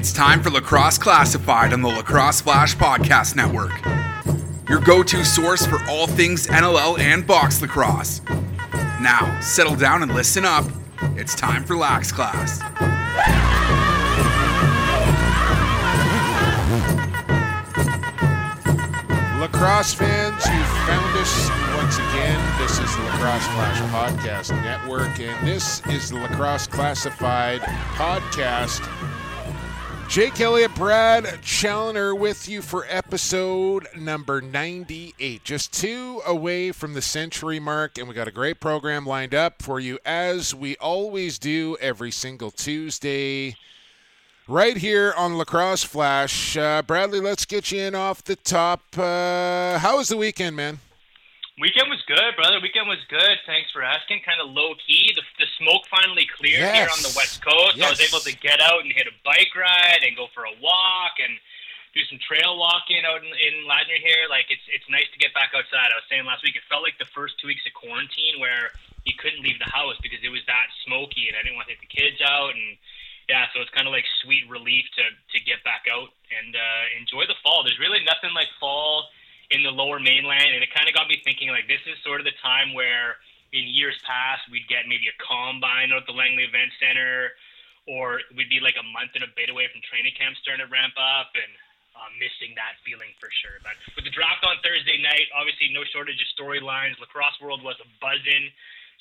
It's time for Lacrosse Classified on the Lacrosse Flash Podcast Network. Your go to source for all things NLL and box lacrosse. Now, settle down and listen up. It's time for Lax Class. Lacrosse fans, you found us once again. This is the Lacrosse Flash Podcast Network, and this is the Lacrosse Classified Podcast. Jake Elliott, Brad Challoner with you for episode number 98. Just two away from the century mark, and we got a great program lined up for you as we always do every single Tuesday right here on Lacrosse Flash. Uh, Bradley, let's get you in off the top. Uh, how was the weekend, man? Weekend was good, brother. Weekend was good. Thanks for asking. Kind of low key. The, the smoke finally cleared yes. here on the west coast. Yes. I was able to get out and hit a bike ride and go for a walk and do some trail walking out in, in Ladner here. Like it's it's nice to get back outside. I was saying last week, it felt like the first two weeks of quarantine where you couldn't leave the house because it was that smoky and I didn't want to take the kids out and yeah, so it's kind of like sweet relief to to get back out and uh, enjoy the fall. There's really nothing like fall in the lower mainland, and it kind of got me thinking like this is sort of the time where in years past we'd get maybe a combine at the Langley Event Center, or we'd be like a month and a bit away from training camp starting to ramp up, and uh, missing that feeling for sure. But with the draft on Thursday night, obviously no shortage of storylines. Lacrosse world was a buzzing.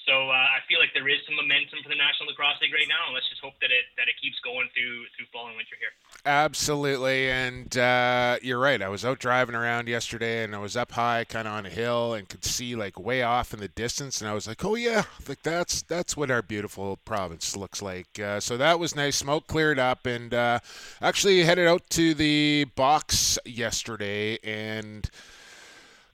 So uh, I feel like there is some momentum for the National Lacrosse League right now, and let's just hope that it that it keeps going through through fall and winter here. Absolutely, and uh, you're right. I was out driving around yesterday, and I was up high, kind of on a hill, and could see like way off in the distance, and I was like, "Oh yeah, like that's that's what our beautiful province looks like." Uh, so that was nice. Smoke cleared up, and uh, actually headed out to the box yesterday, and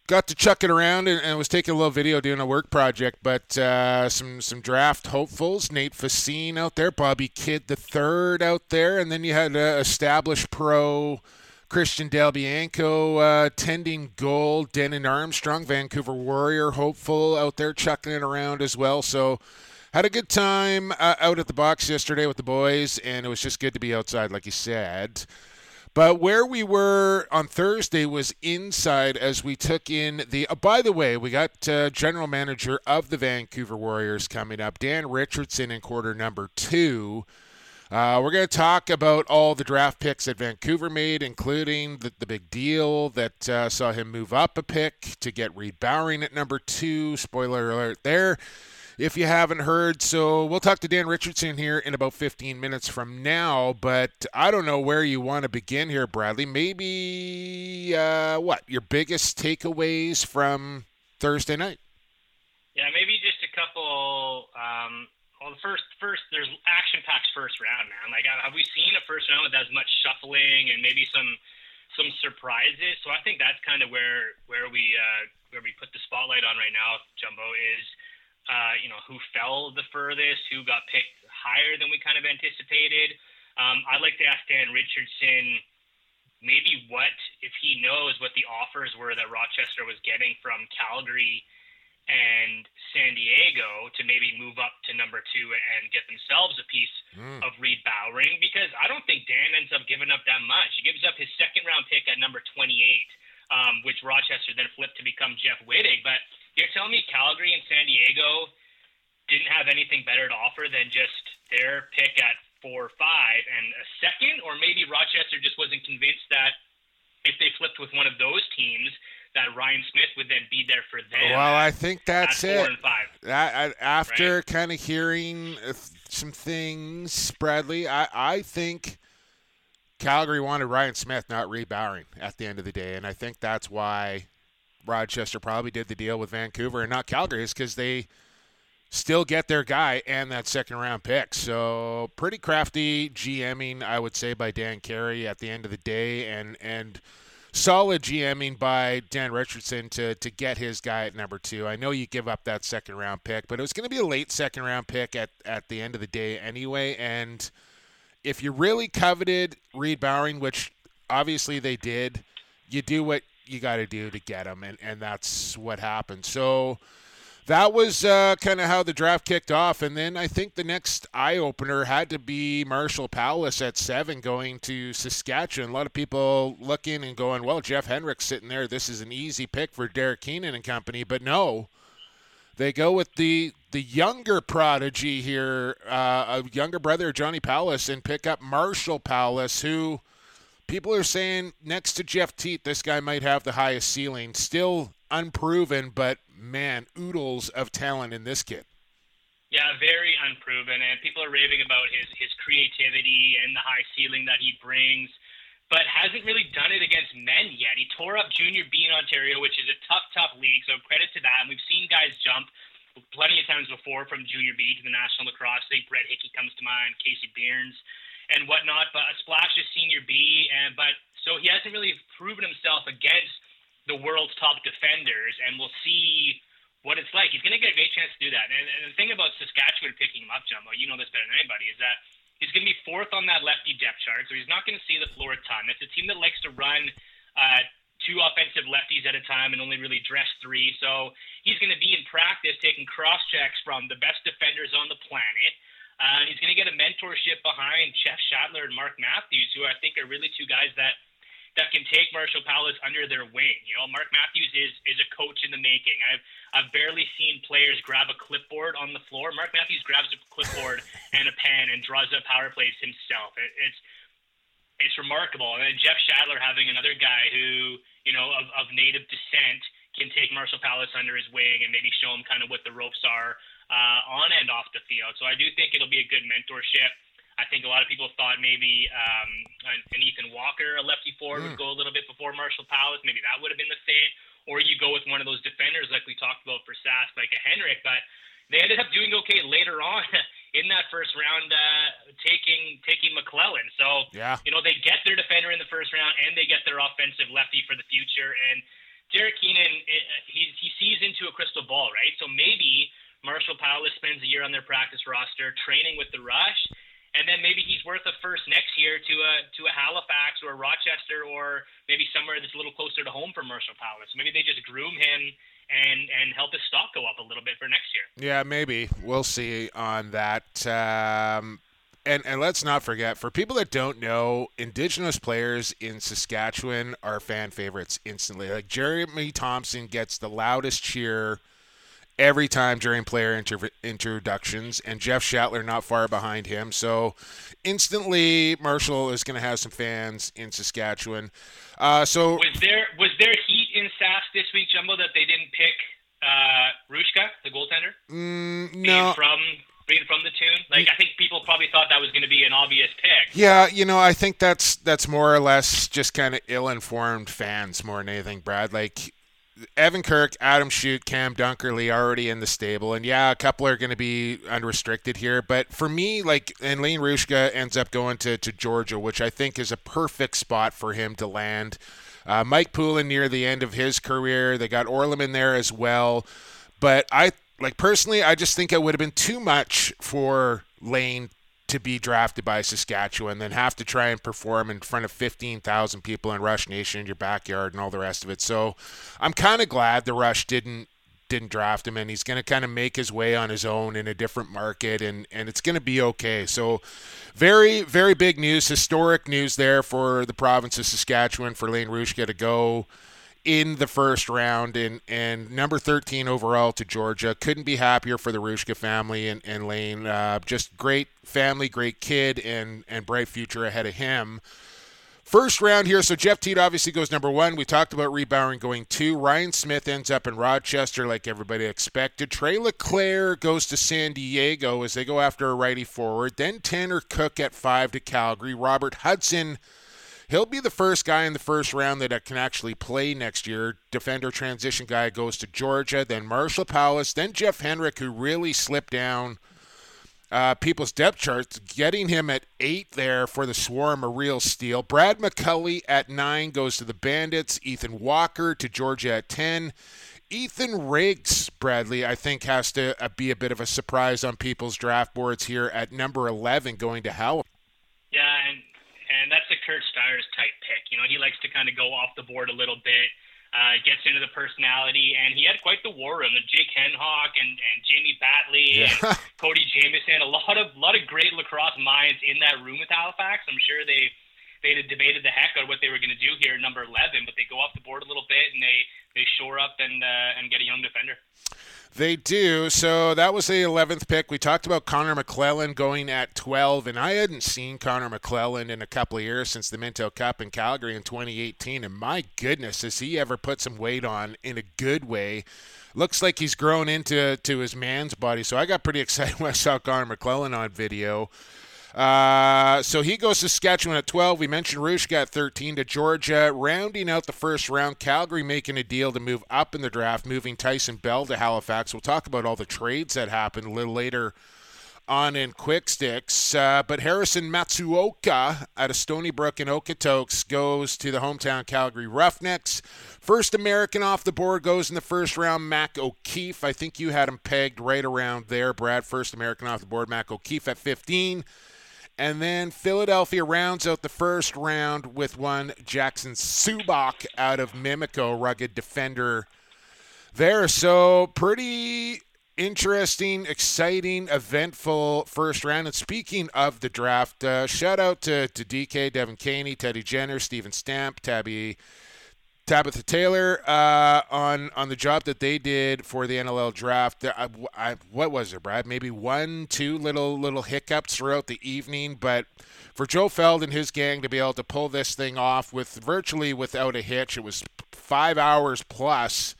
got to chuck it around and, and, was taking a little video doing a work project. But uh, some some draft hopefuls, Nate Facine out there, Bobby Kidd the third out there, and then you had uh, established pro. Christian Del Bianco uh, tending goal, Denon Armstrong, Vancouver Warrior hopeful out there chucking it around as well. So had a good time uh, out at the box yesterday with the boys, and it was just good to be outside, like you said. But where we were on Thursday was inside as we took in the. Uh, by the way, we got uh, general manager of the Vancouver Warriors coming up, Dan Richardson, in quarter number two. Uh, we're going to talk about all the draft picks that Vancouver made, including the, the big deal that uh, saw him move up a pick to get Reid Bowering at number two. Spoiler alert there if you haven't heard. So we'll talk to Dan Richardson here in about 15 minutes from now. But I don't know where you want to begin here, Bradley. Maybe uh, what your biggest takeaways from Thursday night? Yeah, maybe just a couple. Um, well, the first, first, there's action-packed first round, man. Like, have we seen a first round with as much shuffling and maybe some some surprises? So I think that's kind of where where we uh, where we put the spotlight on right now, Jumbo is uh, you know, who fell the furthest, who got picked higher than we kind of anticipated. Um, I'd like to ask Dan Richardson maybe what, if he knows what the offers were that Rochester was getting from Calgary and San Diego to maybe move up to number two and get themselves a piece mm. of Reid Bowering because I don't think Dan ends up giving up that much. He gives up his second round pick at number 28, um, which Rochester then flipped to become Jeff Wittig. But you're telling me Calgary and San Diego didn't have anything better to offer than just their pick at four or five and a second, or maybe Rochester just wasn't convinced that if they flipped with one of those teams, that Ryan Smith would then be there for them. Well, I think that's it. That, after right? kind of hearing uh, some things, Bradley, I, I think Calgary wanted Ryan Smith, not Reid at the end of the day, and I think that's why Rochester probably did the deal with Vancouver and not Calgary is because they still get their guy and that second round pick. So pretty crafty GMing, I would say, by Dan Carey at the end of the day, and and solid GMing by Dan Richardson to to get his guy at number two. I know you give up that second round pick, but it was going to be a late second round pick at at the end of the day anyway. And if you really coveted Reid Bowering, which obviously they did, you do what you got to do to get them, and, and that's what happened. So that was uh, kind of how the draft kicked off. And then I think the next eye opener had to be Marshall Powless at seven going to Saskatchewan. A lot of people looking and going, well, Jeff Henrick's sitting there. This is an easy pick for Derek Keenan and company. But no, they go with the the younger prodigy here, uh, a younger brother, Johnny Powless, and pick up Marshall Powless, who people are saying next to Jeff Teat, this guy might have the highest ceiling. Still unproven, but man, oodles of talent in this kid. Yeah, very unproven, and people are raving about his his creativity and the high ceiling that he brings, but hasn't really done it against men yet. He tore up Junior B in Ontario, which is a tough, tough league. So credit to that. And we've seen guys jump plenty of times before from Junior B to the National Lacrosse League. Brett Hickey comes to mind, Casey Behrens, and whatnot. But a splash is Senior B, and but so he hasn't really proven himself against the world's top defenders, and we'll see what it's like. He's going to get a great chance to do that. And, and the thing about Saskatchewan picking him up, Jumbo, you know this better than anybody, is that he's going to be fourth on that lefty depth chart, so he's not going to see the floor a ton. It's a team that likes to run uh, two offensive lefties at a time and only really dress three. So he's going to be in practice taking cross checks from the best defenders on the planet. Uh, he's going to get a mentorship behind Jeff Shattler and Mark Matthews, who I think are really two guys that that can take Marshall Powless under their wing. You know, Mark Matthews is is a coach in the making. I've I've barely seen players grab a clipboard on the floor. Mark Matthews grabs a clipboard and a pen and draws up power plays himself. It, it's it's remarkable. And then Jeff Shattler having another guy who you know of, of native descent can take Marshall Powless under his wing and maybe show him kind of what the ropes are uh, on and off the field. So I do think it'll be a good mentorship. I think a lot of people thought maybe um, an Ethan Walker, a lefty forward, mm. would go a little bit before Marshall Powless. Maybe that would have been the fit. Or you go with one of those defenders like we talked about for Sask, like a Henrick. But they ended up doing okay later on in that first round, uh, taking taking McClelland. So yeah. you know they get their defender in the first round and they get their offensive lefty for the future. And Derek Keenan, he he sees into a crystal ball, right? So maybe Marshall Powless spends a year on their practice roster training with the Rush and then maybe he's worth a first next year to a to a Halifax or a Rochester or maybe somewhere that's a little closer to home for Marshall Powless. Maybe they just groom him and and help his stock go up a little bit for next year. Yeah, maybe we'll see on that. Um, and and let's not forget, for people that don't know, Indigenous players in Saskatchewan are fan favorites instantly. Like Jeremy Thompson gets the loudest cheer every time during player inter- introductions, and Jeff Shattler not far behind him. So instantly, Marshall is going to have some fans in Saskatchewan. Uh, so was there was there heat in Sask this week, Jumbo, that they didn't pick uh, Rushka, the goaltender? Mm, no. Being from being from the tune, like I think people probably thought that was going to be an obvious pick. Yeah, you know, I think that's that's more or less just kind of ill-informed fans more than anything, Brad. Like Evan Kirk, Adam Shute, Cam Dunkerley already in the stable, and yeah, a couple are going to be unrestricted here. But for me, like, and Lane Rushka ends up going to, to Georgia, which I think is a perfect spot for him to land. Uh, Mike Poulin near the end of his career. They got Orleman there as well. But I, like, personally, I just think it would have been too much for Lane to be drafted by Saskatchewan, then have to try and perform in front of 15,000 people in Rush Nation in your backyard and all the rest of it. So I'm kind of glad the Rush didn't didn't draft him and he's going to kind of make his way on his own in a different market and and it's going to be okay. So very very big news, historic news there for the province of Saskatchewan for Lane Rushka to go in the first round and, and number 13 overall to Georgia. Couldn't be happier for the Rushka family and, and Lane. Uh, just great family, great kid, and, and bright future ahead of him. First round here, so Jeff Teat obviously goes number one. We talked about Rebauer going two. Ryan Smith ends up in Rochester like everybody expected. Trey LeClaire goes to San Diego as they go after a righty forward. Then Tanner Cook at five to Calgary. Robert Hudson – He'll be the first guy in the first round that can actually play next year. Defender transition guy goes to Georgia, then Marshall Powless, then Jeff Henrick, who really slipped down uh, people's depth charts, getting him at eight there for the Swarm, a real steal. Brad McCulley at nine goes to the Bandits. Ethan Walker to Georgia at 10. Ethan Riggs, Bradley, I think has to uh, be a bit of a surprise on people's draft boards here at number 11 going to Halifax. Yeah, and and that's a Curt Styres type pick. You know, he likes to kind of go off the board a little bit. uh, gets into the personality, and he had quite the war room. The Jake Henhawk and, and Jamie Batley yeah. and Cody Jamieson. a lot of lot of great lacrosse minds in that room with Halifax. I'm sure they they had debated the heck out of what they were going to do here, at number 11, but they go off the board a little bit and they they shore up and uh, and get a young defender. They do. So that was the 11th pick. We talked about Connor McClelland going at 12, and I hadn't seen Connor McClelland in a couple of years since the Minto Cup in Calgary in 2018. And my goodness, has he ever put some weight on in a good way? Looks like he's grown into to his man's body. So I got pretty excited when I saw Connor McClelland on video. Uh, so he goes to Saskatchewan at 12. We mentioned Roosh got 13 to Georgia. Rounding out the first round, Calgary making a deal to move up in the draft, moving Tyson Bell to Halifax. We'll talk about all the trades that happened a little later on in Quick Sticks. Uh, but Harrison Matsuoka out of Stony Brook and Okotoks goes to the hometown Calgary Roughnecks. First American off the board goes in the first round, Mac O'Keefe. I think you had him pegged right around there, Brad. First American off the board, Mac O'Keefe at 15. And then Philadelphia rounds out the first round with one Jackson Subak out of Mimico, rugged defender there. So pretty interesting, exciting, eventful first round. And speaking of the draft, uh, shout out to, to DK, Devin Caney, Teddy Jenner, Steven Stamp, Tabby Tabitha Taylor uh, on on the job that they did for the NLL draft. I, I, what was it, Brad? Maybe one, two little little hiccups throughout the evening, but for Joe Feld and his gang to be able to pull this thing off with virtually without a hitch, it was five hours plus.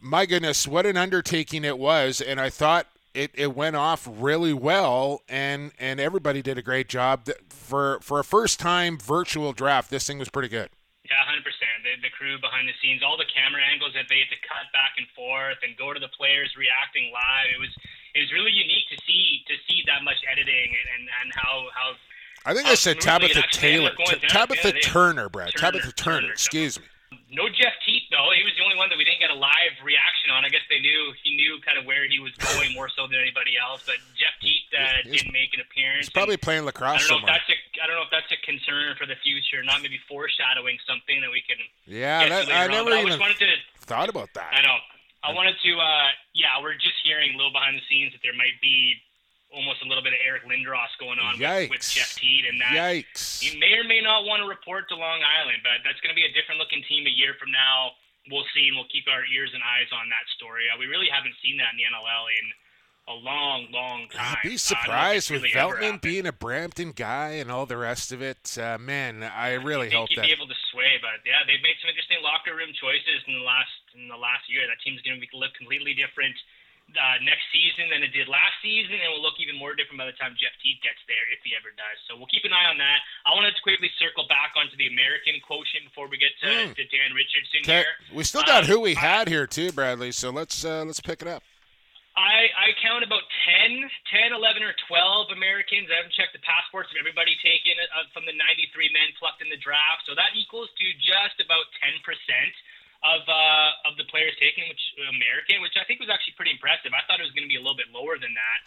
My goodness, what an undertaking it was, and I thought it, it went off really well, and and everybody did a great job for for a first time virtual draft. This thing was pretty good. Yeah, hundred percent. The, the crew behind the scenes, all the camera angles that they had to cut back and forth and go to the players reacting live. It was it was really unique to see to see that much editing and and, and how how. I think I said Tabitha Taylor, Tabitha yeah, Turner, Brad, Turner, Tabitha Turner. Turner excuse me. No Jeff Teat though. He was the only one that we didn't get a live reaction on. I guess they knew he knew kind of where he was going more so than anybody else. But Jeff Teat uh, didn't make an appearance. He's probably and playing lacrosse I don't know somewhere. If that's a, I don't know if that's a concern for the future. Not maybe foreshadowing something that we can. Yeah, that, I never even I to, thought about that. I know. I wanted to. Uh, yeah, we're just hearing a little behind the scenes that there might be almost a little bit of Eric Lindros going on with, with, Jeff Teat, and that Yikes. he may or may not want to report to Long Island, but that's going to be a different looking team a year from now. We'll see, and we'll keep our ears and eyes on that story. Uh, we really haven't seen that in the NLL in a long, long time. I'd be surprised uh, with really Veltman being a Brampton guy and all the rest of it. Uh, man, I really I hope he'd that be able to sway. But yeah, they've made some interesting locker room choices in the last in the last year. That team's going to be look completely different uh, next season than it did last season, and will look even more different by the time Jeff Teat gets there, if he ever does. So we'll keep an eye on that. I wanted to quickly circle back onto the American quotient before we get to, mm. to Dan Richardson okay. here. We still got um, who we had here too, Bradley. So let's uh, let's pick it up. I, I count about 10, 10, 11, or 12 Americans. I haven't checked the passports of everybody taken uh, from the 93 men plucked in the draft. So that equals to just about 10% of uh, of the players taken, which American, which I think was actually pretty impressive. I thought it was going to be a little bit lower than that.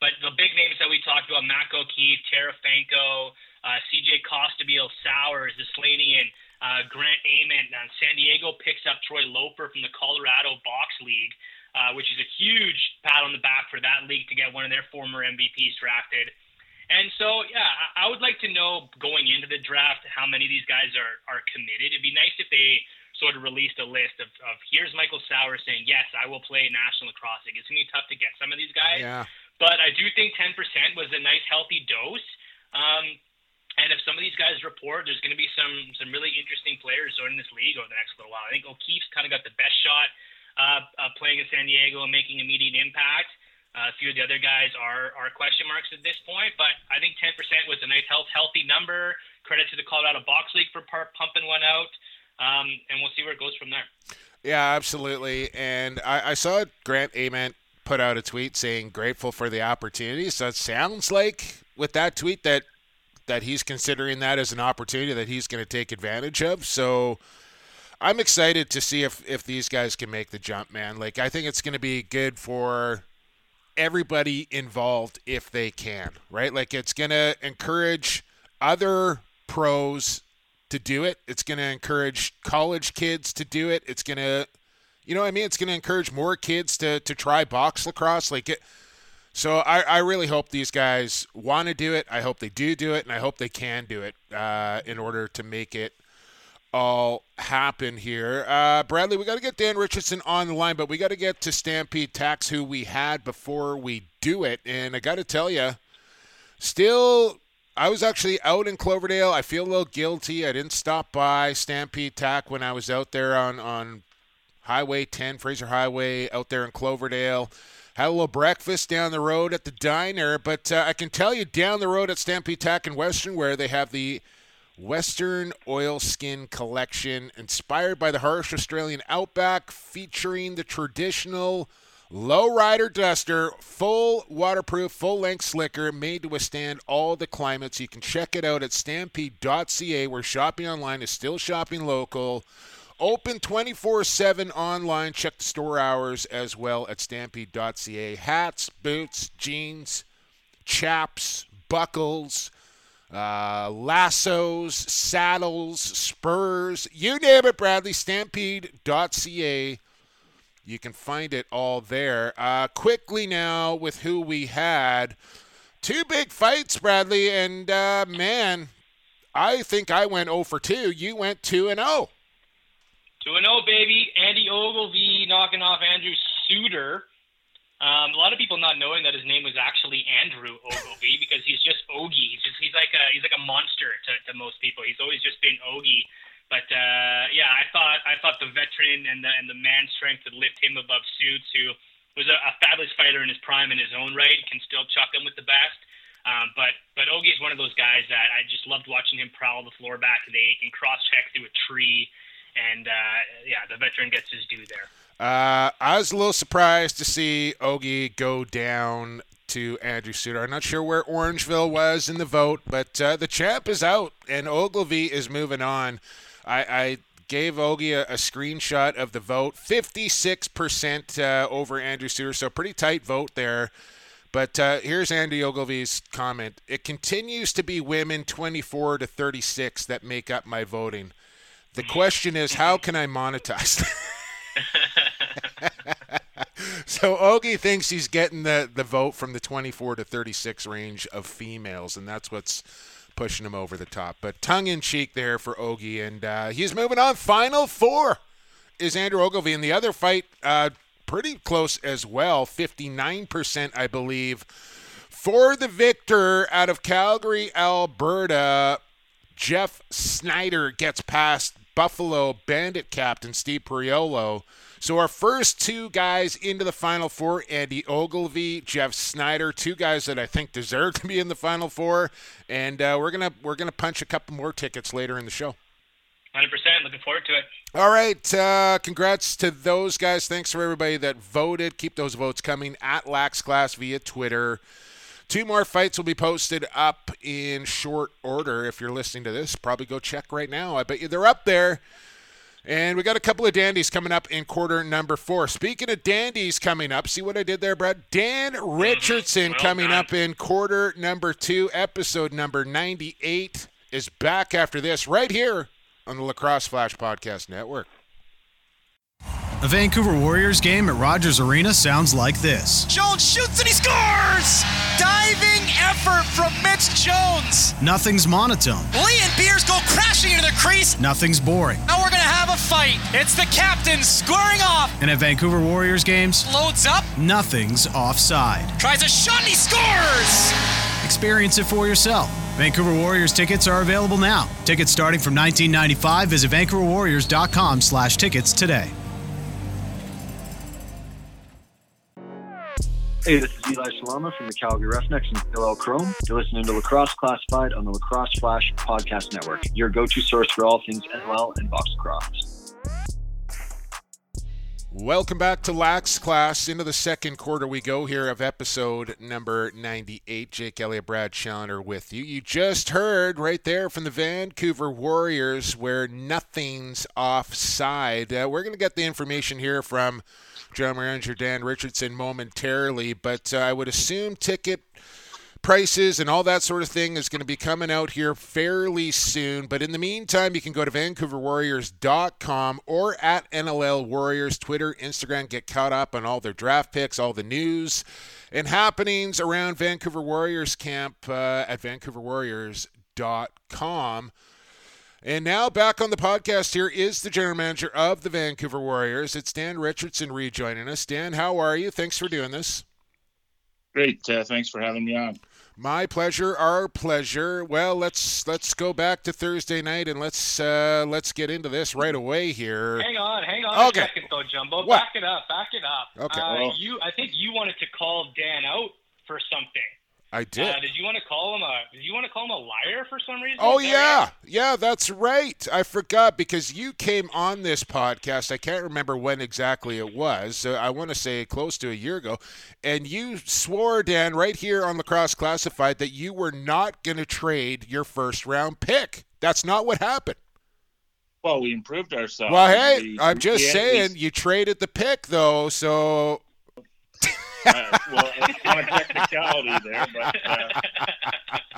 But the big names that we talked about, Mac O'Keefe, Tarafanko, uh, CJ Costabile, Sowers, Islanian, uh, Grant Ament. Uh, San Diego picks up Troy Loper from the Colorado Box League, uh, which is a huge pat on the back for that league to get one of their former MVPs drafted. And so, yeah, I would like to know going into the draft how many of these guys are, are committed. It'd be nice if they sort of released a list of, of here's Michael Sowers saying, yes, I will play national lacrosse. It's going to be tough to get some of these guys. Yeah. But I do think 10% was a nice, healthy dose. Um, and if some of these guys report, there's going to be some some really interesting players joining this league over the next little while. I think O'Keefe's kind of got the best shot uh, uh, playing in San Diego and making immediate impact. Uh, a few of the other guys are are question marks at this point, but I think 10% was a nice health healthy number. Credit to the Colorado Box League for pumping one out um, and we'll see where it goes from there. Yeah, absolutely. And I, I saw Grant Ament put out a tweet saying grateful for the opportunity. So it sounds like with that tweet that that he's considering that as an opportunity that he's going to take advantage of. So I'm excited to see if if these guys can make the jump, man. Like I think it's going to be good for everybody involved if they can, right? Like it's going to encourage other pros to do it. It's going to encourage college kids to do it. It's going to, you know, what I mean, it's going to encourage more kids to to try box lacrosse. Like it. So I, I really hope these guys want to do it. I hope they do do it, and I hope they can do it uh, in order to make it all happen here. Uh, Bradley, we got to get Dan Richardson on the line, but we got to get to Stampede Tack, who we had before we do it. And I got to tell you, still, I was actually out in Cloverdale. I feel a little guilty. I didn't stop by Stampede Tack when I was out there on, on Highway 10, Fraser Highway, out there in Cloverdale. Had a little breakfast down the road at the diner, but uh, I can tell you down the road at Stampede Tack in Western, where they have the Western Oilskin Collection, inspired by the harsh Australian outback, featuring the traditional lowrider duster, full waterproof, full length slicker, made to withstand all the climates. You can check it out at stampede.ca, where shopping online is still shopping local. Open 24 7 online. Check the store hours as well at stampede.ca. Hats, boots, jeans, chaps, buckles uh, lassos, saddles, spurs, you name it, Bradley. Stampede.ca. You can find it all there. Uh, quickly now with who we had. Two big fights, Bradley, and uh, man, I think I went 0 for 2. You went 2 and 0. 2 and 0, baby. Andy Ogilvie knocking off Andrew Suitor. Um, a lot of people not knowing that his name was actually Andrew Ogilvie because he's just Ogie. He's just he's like a he's like a monster to, to most people. He's always just been Ogie. But uh, yeah, I thought I thought the veteran and the and the man strength would lift him above Suits, who was a, a fabulous fighter in his prime in his own right, can still chuck him with the best. Um, but but Ogie is one of those guys that I just loved watching him prowl the floor back to the and cross check through a tree, and uh, yeah, the veteran gets his due there. Uh, I was a little surprised to see Ogie go down to Andrew Suitor. I'm not sure where Orangeville was in the vote, but uh, the champ is out and Ogilvie is moving on. I, I gave Ogie a, a, screenshot of the vote 56% uh, over Andrew Suitor, so pretty tight vote there. But uh, here's Andy Ogilvie's comment. It continues to be women 24 to 36 that make up my voting. The question is, how can I monetize? so Ogie thinks he's getting the, the vote from the 24 to 36 range of females, and that's what's pushing him over the top. But tongue in cheek there for Ogie, and uh, he's moving on. Final four is Andrew Ogilvie, and the other fight uh, pretty close as well, 59%, I believe, for the victor out of Calgary, Alberta. Jeff Snyder gets past Buffalo Bandit captain Steve Priolo. So our first two guys into the Final Four, Andy Ogilvie, Jeff Snyder, two guys that I think deserve to be in the Final Four, and uh, we're gonna we're gonna punch a couple more tickets later in the show. Hundred percent, looking forward to it. All right, uh, congrats to those guys. Thanks for everybody that voted. Keep those votes coming at Lax Class via Twitter. Two more fights will be posted up in short order. If you're listening to this, probably go check right now. I bet you they're up there. And we got a couple of dandies coming up in quarter number four. Speaking of dandies coming up, see what I did there, Brad? Dan mm-hmm. Richardson well coming up in quarter number two, episode number 98 is back after this right here on the Lacrosse Flash Podcast Network. A Vancouver Warriors game at Rogers Arena sounds like this. Jones shoots and he scores! Diving effort from Mitch Jones. Nothing's monotone. Lee and Beers go crashing into the crease. Nothing's boring. Now we're going to have a fight. It's the captain squaring off. And at Vancouver Warriors games, loads up. Nothing's offside. Tries a shot and he scores! Experience it for yourself. Vancouver Warriors tickets are available now. Tickets starting from 1995. Visit vancouverwarriors.com slash tickets today. Hey, this is Eli Salama from the Calgary Roughnecks and LL Chrome. You're listening to Lacrosse Classified on the Lacrosse Flash Podcast Network, your go-to source for all things NLL and box lacrosse. Welcome back to Lax Class. Into the second quarter we go here of episode number 98. Jake Elliott, Brad Challoner with you. You just heard right there from the Vancouver Warriors where nothing's offside. Uh, we're going to get the information here from general manager Dan Richardson momentarily, but uh, I would assume ticket prices and all that sort of thing is going to be coming out here fairly soon. But in the meantime, you can go to VancouverWarriors.com or at NLL Warriors, Twitter, Instagram, get caught up on all their draft picks, all the news and happenings around Vancouver Warriors camp uh, at VancouverWarriors.com. And now back on the podcast here is the general manager of the Vancouver Warriors. It's Dan Richardson rejoining us. Dan, how are you? Thanks for doing this. Great. Uh, thanks for having me on. My pleasure, our pleasure. Well, let's let's go back to Thursday night and let's uh, let's get into this right away here. Hang on, hang on Okay. a second though, Jumbo. What? Back it up, back it up. Okay. Uh, Well- you, I think you wanted to call Dan out for something. I did. Uh, did you want to call him a? Did you want to call him a liar for some reason? Oh yeah, right? yeah, that's right. I forgot because you came on this podcast. I can't remember when exactly it was. So I want to say close to a year ago, and you swore, Dan, right here on Lacrosse Classified, that you were not going to trade your first round pick. That's not what happened. Well, we improved ourselves. Well, hey, We- I'm just we had- saying you traded the pick though, so uh, well, on a technicality there, but uh,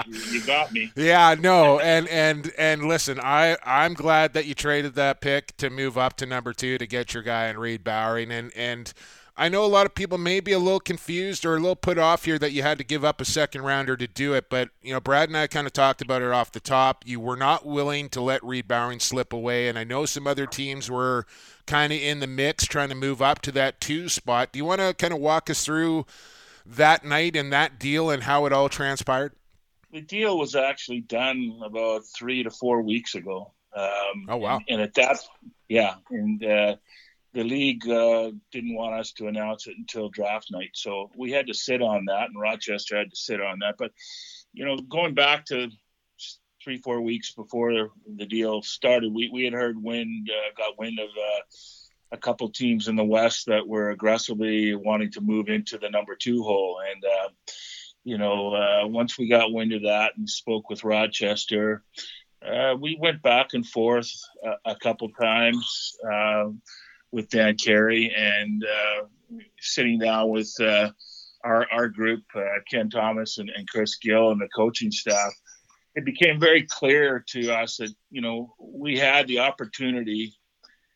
you, you got me. Yeah, no, and and and listen, I I'm glad that you traded that pick to move up to number two to get your guy in Reid Bowering, and and I know a lot of people may be a little confused or a little put off here that you had to give up a second rounder to do it, but you know Brad and I kind of talked about it off the top. You were not willing to let Reid Bowering slip away, and I know some other teams were kind of in the mix trying to move up to that two spot. Do you want to kind of walk us through that night and that deal and how it all transpired? The deal was actually done about three to four weeks ago. Um, Oh, wow. And, and at that, yeah, and uh, the league uh, didn't want us to announce it until draft night, so we had to sit on that, and Rochester had to sit on that. But you know, going back to three, four weeks before the deal started, we, we had heard wind, uh, got wind of uh, a couple teams in the West that were aggressively wanting to move into the number two hole. And, uh, you know, uh, once we got wind of that and spoke with Rochester, uh, we went back and forth a, a couple times with Dan Carey and uh, sitting down with uh, our, our group, uh, Ken Thomas and, and Chris Gill and the coaching staff it became very clear to us that you know we had the opportunity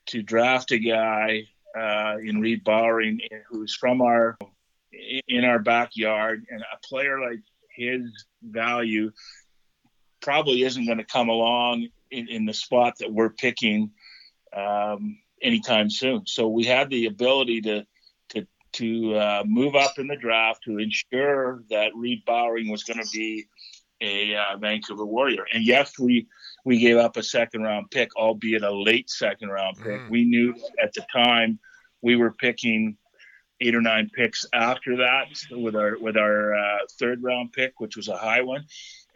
to draft a guy uh, in Reid Bowering who's from our in our backyard, and a player like his value probably isn't going to come along in, in the spot that we're picking. Um, anytime soon. So we had the ability to to to uh, move up in the draft to ensure that Reid Bowering was going to be a uh, Vancouver Warrior. And yes, we we gave up a second round pick, albeit a late second round pick. Mm. We knew at the time we were picking eight or nine picks after that with our with our uh, third round pick, which was a high one.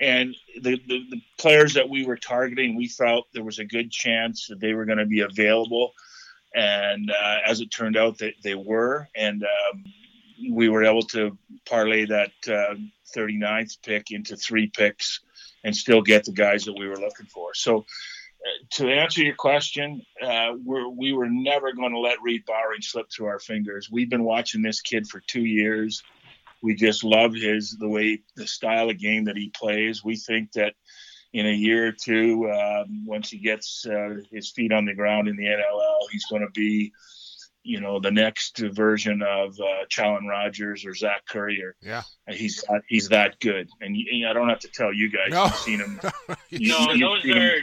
And the, the, the players that we were targeting, we felt there was a good chance that they were going to be available. And uh, as it turned out, they, they were. And um, we were able to parlay that uh, 39th pick into three picks and still get the guys that we were looking for. So, uh, to answer your question, uh, we're, we were never going to let Reid Bowering slip through our fingers. We've been watching this kid for two years. We just love his the way the style of game that he plays. We think that in a year or two, um, once he gets uh, his feet on the ground in the NLL, he's going to be you know the next version of uh, Challen Rogers or Zach Currier or Yeah. he's that, he's that good and you, I don't have to tell you guys No. you've seen him You- No, you've those seen him. are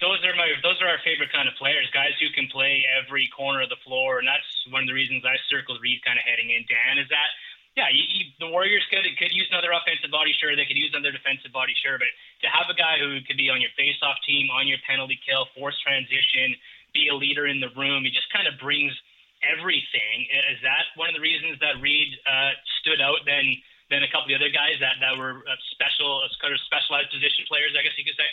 those are my those are our favorite kind of players, guys who can play every corner of the floor, and that's one of the reasons I circled Reid kind of heading in. Dan is that. Yeah, you, you, the Warriors could could use another offensive body, sure. They could use another defensive body, sure. But to have a guy who could be on your face-off team, on your penalty kill, force transition, be a leader in the room, he just kind of brings everything. Is that one of the reasons that Reid uh, stood out than than a couple of the other guys that that were uh, special, uh, kind of specialized position players? I guess you could say.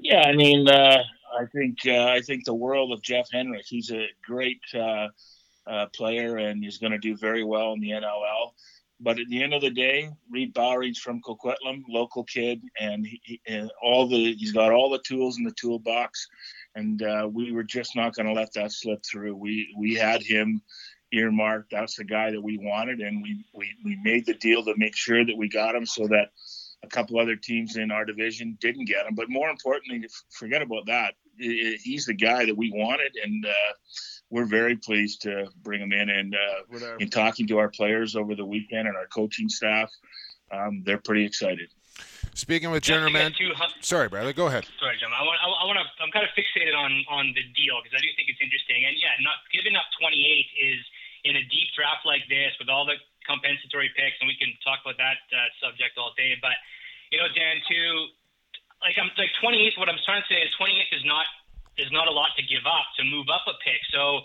Yeah, I mean, uh, I think uh, I think the world of Jeff Henrick. He's a great uh, uh, player, and he's going to do very well in the NLL. But at the end of the day, Reid Bowering's from Coquitlam, local kid, and he, he, and all the he's got all the tools in the toolbox. And uh, we were just not going to let that slip through. We we had him earmarked. That's the guy that we wanted, and we, we, we made the deal to make sure that we got him so that a couple other teams in our division didn't get him. But more importantly, forget about that. He's the guy that we wanted, and uh, we're very pleased to bring him in. And uh, in talking to our players over the weekend and our coaching staff, um, they're pretty excited. Speaking with general manager, sorry, Bradley, go ahead. Sorry, Jim. I want, I, I want to. I'm kind of fixated on on the deal because I do think it's interesting. And yeah, not giving up 28 is in a deep draft like this with all the compensatory picks, and we can talk about that uh, subject all day. But you know, Dan, too, like I'm like 28. What I'm trying to say is 28 is not is not a lot to give up to move up a pick. So.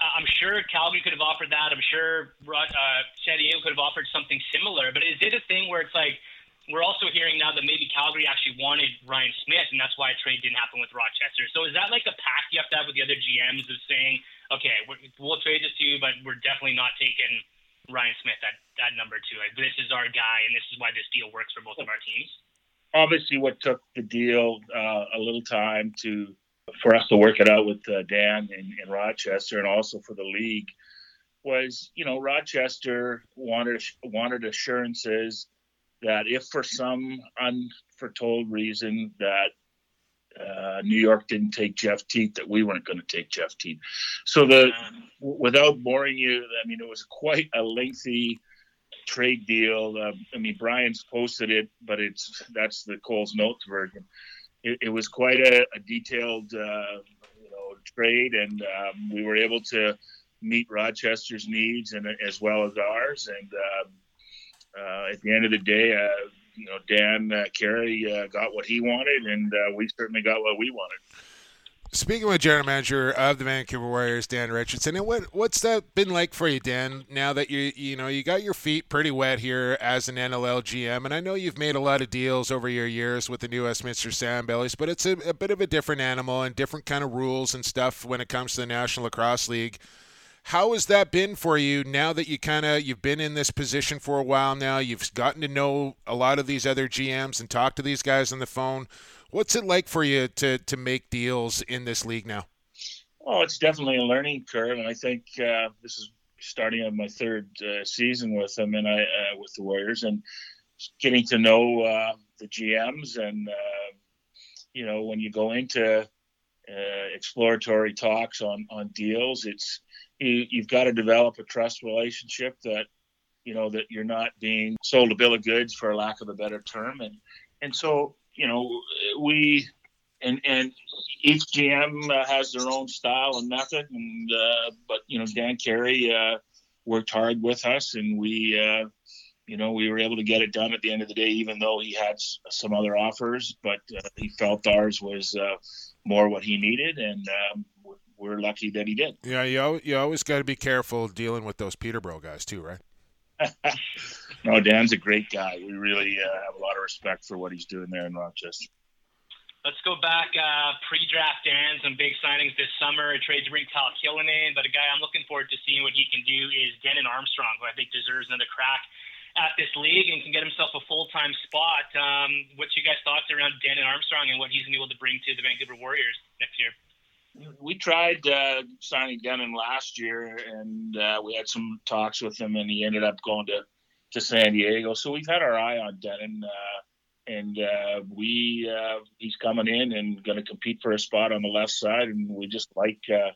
Uh, I'm sure Calgary could have offered that. I'm sure uh, San Diego could have offered something similar. But is it a thing where it's like, we're also hearing now that maybe Calgary actually wanted Ryan Smith, and that's why a trade didn't happen with Rochester. So is that like a pact you have to have with the other GMs of saying, okay, we'll trade this to you, but we're definitely not taking Ryan Smith at, at number two. Like, this is our guy, and this is why this deal works for both of our teams. Obviously, what took the deal uh, a little time to for us to work it out with uh, Dan in, in Rochester, and also for the league, was you know Rochester wanted wanted assurances that if for some unforetold reason that uh, New York didn't take Jeff Teat, that we weren't going to take Jeff Teat. So the without boring you, I mean, it was quite a lengthy trade deal. Uh, I mean, Brian's posted it, but it's that's the Cole's Notes version. It, it was quite a, a detailed, uh, you know, trade, and um, we were able to meet Rochester's needs and as well as ours, and. Um, uh, at the end of the day, uh, you know, Dan uh, Carey uh, got what he wanted, and uh, we certainly got what we wanted. Speaking with general manager of the Vancouver Warriors, Dan Richardson, and what what's that been like for you, Dan? Now that you you know you got your feet pretty wet here as an NLL GM, and I know you've made a lot of deals over your years with the New Westminster Salmonbellies, but it's a, a bit of a different animal and different kind of rules and stuff when it comes to the National Lacrosse League. How has that been for you now that you kind of you've been in this position for a while now? You've gotten to know a lot of these other GMs and talk to these guys on the phone. What's it like for you to to make deals in this league now? Oh, it's definitely a learning curve, and I think uh, this is starting on my third uh, season with them and I uh, with the Warriors, and getting to know uh, the GMs and uh, you know when you go into uh, exploratory talks on on deals, it's you, you've got to develop a trust relationship that you know that you're not being sold a bill of goods for lack of a better term. And and so you know we and and each GM uh, has their own style and method. And uh, but you know Dan Carey uh, worked hard with us and we uh, you know we were able to get it done at the end of the day even though he had some other offers. But uh, he felt ours was more what he needed. And um, we're lucky that he did. Yeah, you you always got to be careful dealing with those Peterborough guys too, right? no, Dan's a great guy. We really uh, have a lot of respect for what he's doing there in Rochester. Let's go back uh, pre-draft Dan. Some big signings this summer. A trade to bring Kyle Killinan, but a guy I'm looking forward to seeing what he can do is Denon Armstrong, who I think deserves another crack at this league and can get himself a full-time spot. Um, what's your guys' thoughts around Denon Armstrong and what he's going to be able to bring to the Vancouver Warriors next year? We tried uh, signing Denon last year, and uh, we had some talks with him, and he ended up going to, to San Diego. So we've had our eye on Denon, uh, and uh, we uh, he's coming in and going to compete for a spot on the left side, and we just like uh,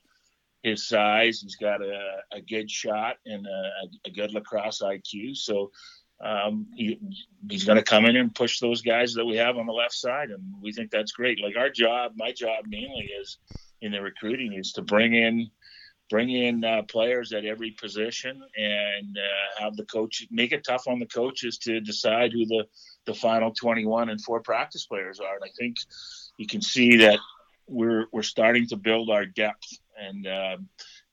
his size. He's got a, a good shot and a, a good lacrosse IQ. So um, he, he's going to come in and push those guys that we have on the left side, and we think that's great. Like our job, my job mainly is in the recruiting is to bring in bring in uh, players at every position and uh, have the coach make it tough on the coaches to decide who the the final 21 and four practice players are. And I think you can see that we're we're starting to build our depth, and um,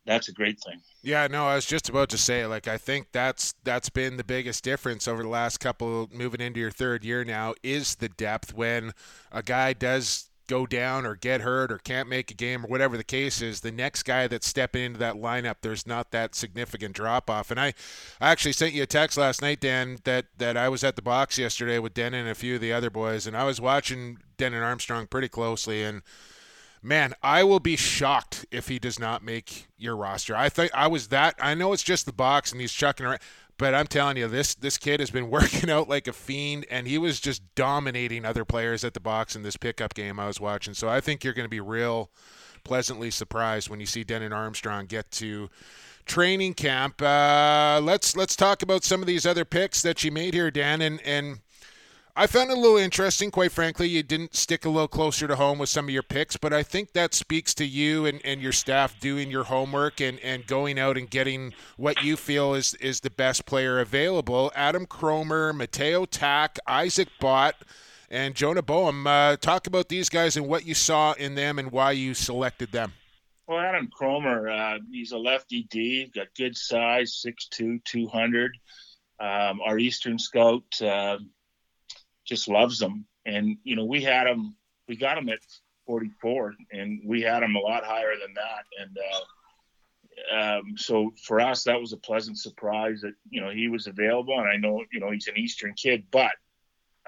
that's a great thing. Yeah, no, I was just about to say, like, I think that's that's been the biggest difference over the last couple, moving into your third year now, is the depth. When a guy does go down or get hurt or can't make a game or whatever the case is, the next guy that's stepping into that lineup, there's not that significant drop off. And I, I actually sent you a text last night, Dan, that, that I was at the box yesterday with Denon and a few of the other boys, and I was watching Denon Armstrong pretty closely. And man, I will be shocked if he does not make your roster. I think I was that. I know it's just the box and he's chucking around, but I'm telling you, this this kid has been working out like a fiend, and he was just dominating other players at the box in this pickup game I was watching. So I think you're going to be real pleasantly surprised when you see Denon Armstrong get to training camp. Uh, let's let's talk about some of these other picks that you made here, Dan, and and I found it a little interesting, quite frankly. You didn't stick a little closer to home with some of your picks, but I think that speaks to you and, and your staff doing your homework and, and going out and getting what you feel is, is the best player available. Adam Cromer, Mateo Tack, Isaac Bott, and Jonah Boehm. Uh, talk about these guys and what you saw in them and why you selected them. Well, Adam Cromer, uh, he's a lefty D, got good size, 6'2", 200. Um, our Eastern scout, uh, just loves them. And you know, we had him, we got him at 44, and we had him a lot higher than that. And uh, um, so for us, that was a pleasant surprise that you know he was available. And I know you know he's an Eastern kid, but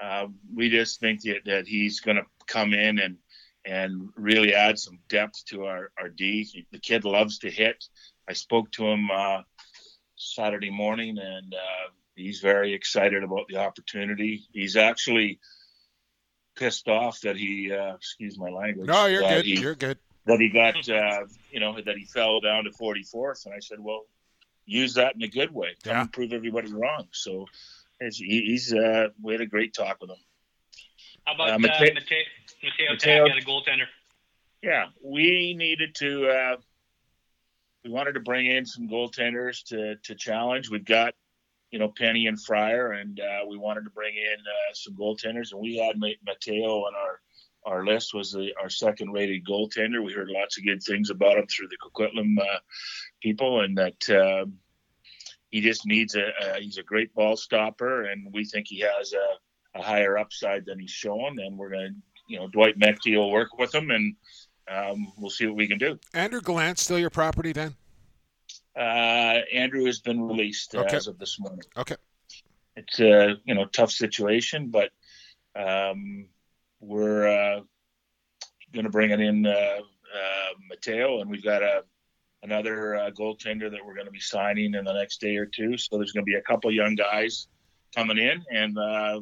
uh, we just think that, that he's going to come in and and really add some depth to our our D. The kid loves to hit. I spoke to him uh, Saturday morning, and uh, he's very excited about the opportunity. He's actually pissed off that he, uh, excuse my language. No, you're good. He, you're good. That he got, uh, you know, that he fell down to 44th. And I said, well, use that in a good way. Come Yeah. and prove everybody wrong. So he's, he's uh, we had a great talk with him. How about Uh, uh, Mate- Mateo, Mateo, Mateo- Tack, the goaltender? Yeah, we needed to. Uh, we wanted to bring in some goaltenders to to challenge. We've got, you know, Penney and Fryer, and uh, we wanted to bring in uh, some goaltenders. And we had Mateo on our our list was the, our second rated goaltender. We heard lots of good things about him through the Coquitlam uh, people, and that. Um, he just needs a, he's a great ball stopper and we think he has a, a higher upside than he's shown and we're to you know dwight Maetche will work with him and um, we'll see what we can do Andrew Gallant still your property then? Uh, andrew has been released uh, Okay. as of this morning Okay. it's a you know tough situation but um, we're uh, going to bring it in uh, uh, mateo and we've got a another uh, goaltender that we're going to be signing in the next day or two. So there's going to be a couple young guys coming in, and uh,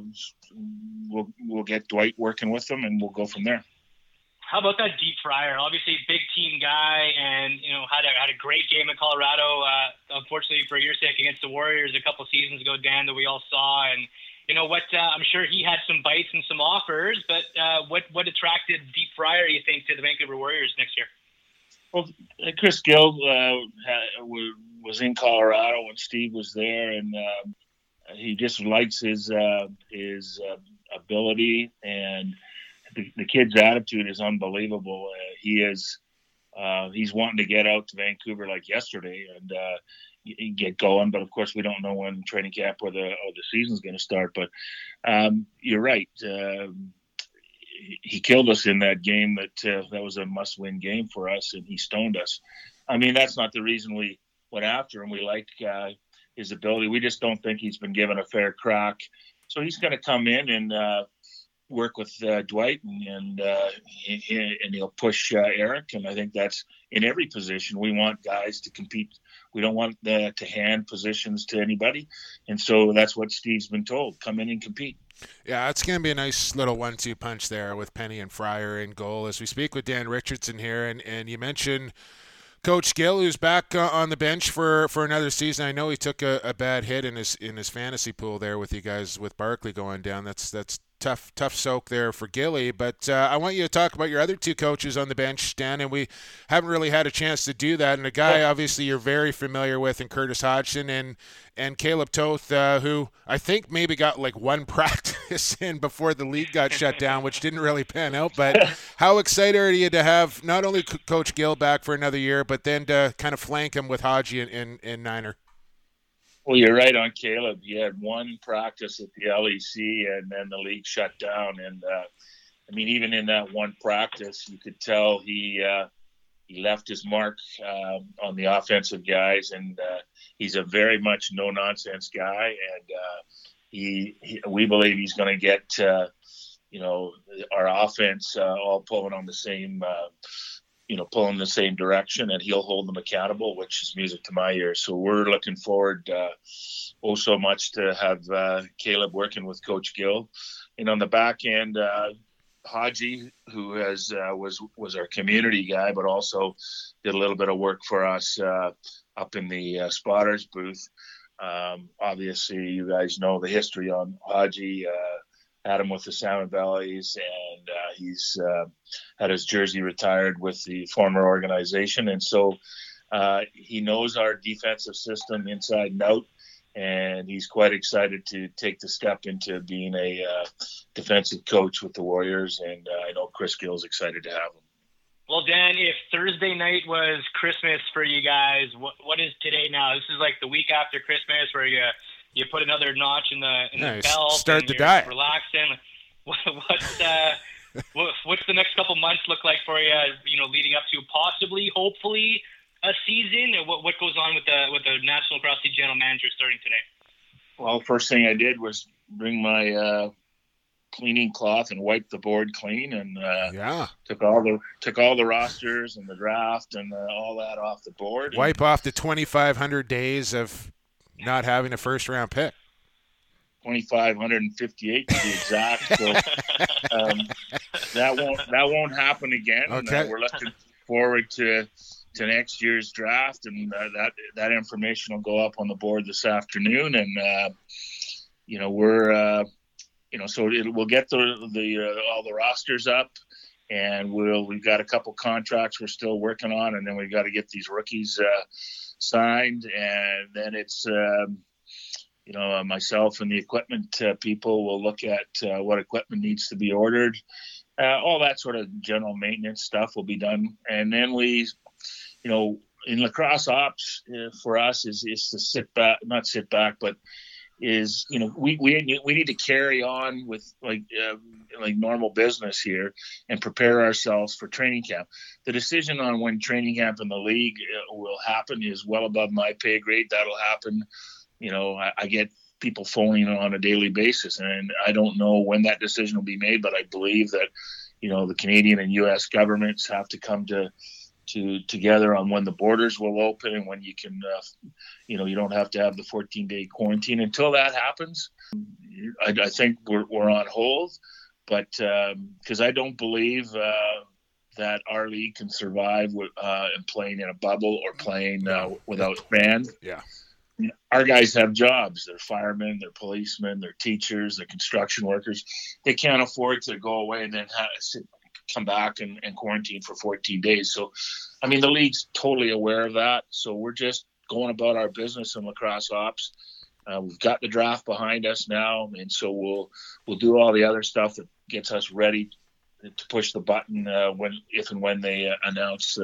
we'll we'll get Dwight working with them, and we'll go from there. How about that deep fryer? Obviously, big team guy, and you know had a had a great game in Colorado. Uh, unfortunately, for your sake, against the Warriors a couple seasons ago, Dan, that we all saw. And you know what? Uh, I'm sure he had some bites and some offers. But uh, what what attracted deep fryer? You think to the Vancouver Warriors next year? Well, Chris Gill uh, was in Colorado when Steve was there, and um he just likes his uh, his uh, ability, and the, the kid's attitude is unbelievable. Uh, he is uh, he's wanting to get out to Vancouver like yesterday and uh, get going, but of course we don't know when training camp or the or the season's going to start. But um, you're right. Um, he killed us in that game that uh, that was a must win game for us and he stoned us i mean that's not the reason we went after him we like uh, his ability we just don't think he's been given a fair crack so he's going to come in and uh, work with uh, dwight and and, uh, he, and he'll push uh, eric. And i think that's in every position we want guys to compete. We don't want uh, to hand positions to anybody. And so that's what steve's been told come in and compete. Yeah, it's going to be a nice little one-two punch there with Penney and Fryer in goal as we speak with Dan Richardson here, and and you mentioned Coach Gill, who's back uh, on the bench for, for another season. I know he took a, a bad hit in his in his fantasy pool there with you guys with Barkley going down. That's that's tough tough soak there for Gilly. But uh, I want you to talk about your other two coaches on the bench, Dan, and we haven't really had a chance to do that. And a guy obviously you're very familiar with, and Curtis Hodgson and and Caleb Toth, uh, who I think maybe got like one practice in before the league got shut down, which didn't really pan out. But how excited are you to have not only Co- Coach Gill back for another year, but then to kind of flank him with Haji and, in, in Niner? Well, you're right on Caleb. He had one practice at the LEC, and then the league shut down. And uh, I mean, even in that one practice, you could tell he uh, he left his mark um, on the offensive guys, and uh, he's a very much no nonsense guy. And uh, he, he, we believe he's going to get uh, you know, our offense uh, all pulling on the same, uh, you know, pulling the same direction, and he'll hold them accountable, which is music to my ears. So we're looking forward uh, oh so much to have uh, Caleb working with Coach Gill, and on the back end. Uh, Haji, who has uh, was was our community guy, but also did a little bit of work for us uh, up in the uh, spotters booth. Um, obviously, you guys know the history on Haji. Uh, had him with the Salmonbellies, and uh, he's uh, had his jersey retired with the former organization, and so uh, he knows our defensive system inside and out, and he's quite excited to take the step into being a uh, defensive coach with the Warriors, and uh, I know Chris Gill's excited to have him. Well, Dan, if Thursday night was Christmas for you guys, what what is today now? This is like the week after Christmas, where you you put another notch in the in Yeah, the you belt. start the you're diet. Relaxing. What, what's uh, what, what's the next couple months look like for you? You know, leading up to possibly, hopefully, a season. What what goes on with the with the National Cross League general manager starting today? Well, first thing I did was bring my uh, cleaning cloth and wipe the board clean, and uh, Yeah. took all the took all the rosters and the draft and uh, all that off the board. Wipe off the 2,500 days of not having a first round pick. 2,558 to be exact. So um, that won't that won't happen again. And, uh, Okay. we're looking forward to to next year's draft, and uh, that that information will go up on the board this afternoon. And uh, you know we're uh, you know so it, we'll get the the uh, all the rosters up. And we'll we've got a couple contracts we're still working on, and then we've got to get these rookies uh, signed, and then it's um, you know, uh, myself and the equipment uh, people will look at uh, what equipment needs to be ordered. All that sort of general maintenance stuff will be done, and then we, you know, in lacrosse ops for us is is to sit back, not sit back, but is you know we we we need to carry on with like uh, like normal business here and prepare ourselves for training camp. The decision on when training camp in the league uh, will happen is well above my pay grade. That'll happen you know, I, I get people phoning on a daily basis, and I don't know when that decision will be made, but I believe that, you know, the Canadian and U.S. governments have to come to to together on when the borders will open and when you can, uh, you know, you don't have to have the 14 day quarantine. Until that happens, I, I think we're, we're on hold, but because I don't believe. Uh, that our league can survive with uh, and playing in a bubble or playing uh, without fans Yeah. our guys have jobs. They're firemen, they're policemen, they're teachers, they're construction workers. They can't afford to go away and then have, sit, come back and, and quarantine for 14 days. So, I mean, the league's totally aware of that. So we're just going about our business in lacrosse ops. Uh, we've got the draft behind us now, and so we'll we'll do all the other stuff that gets us ready to push the button uh, when if and when they uh, announce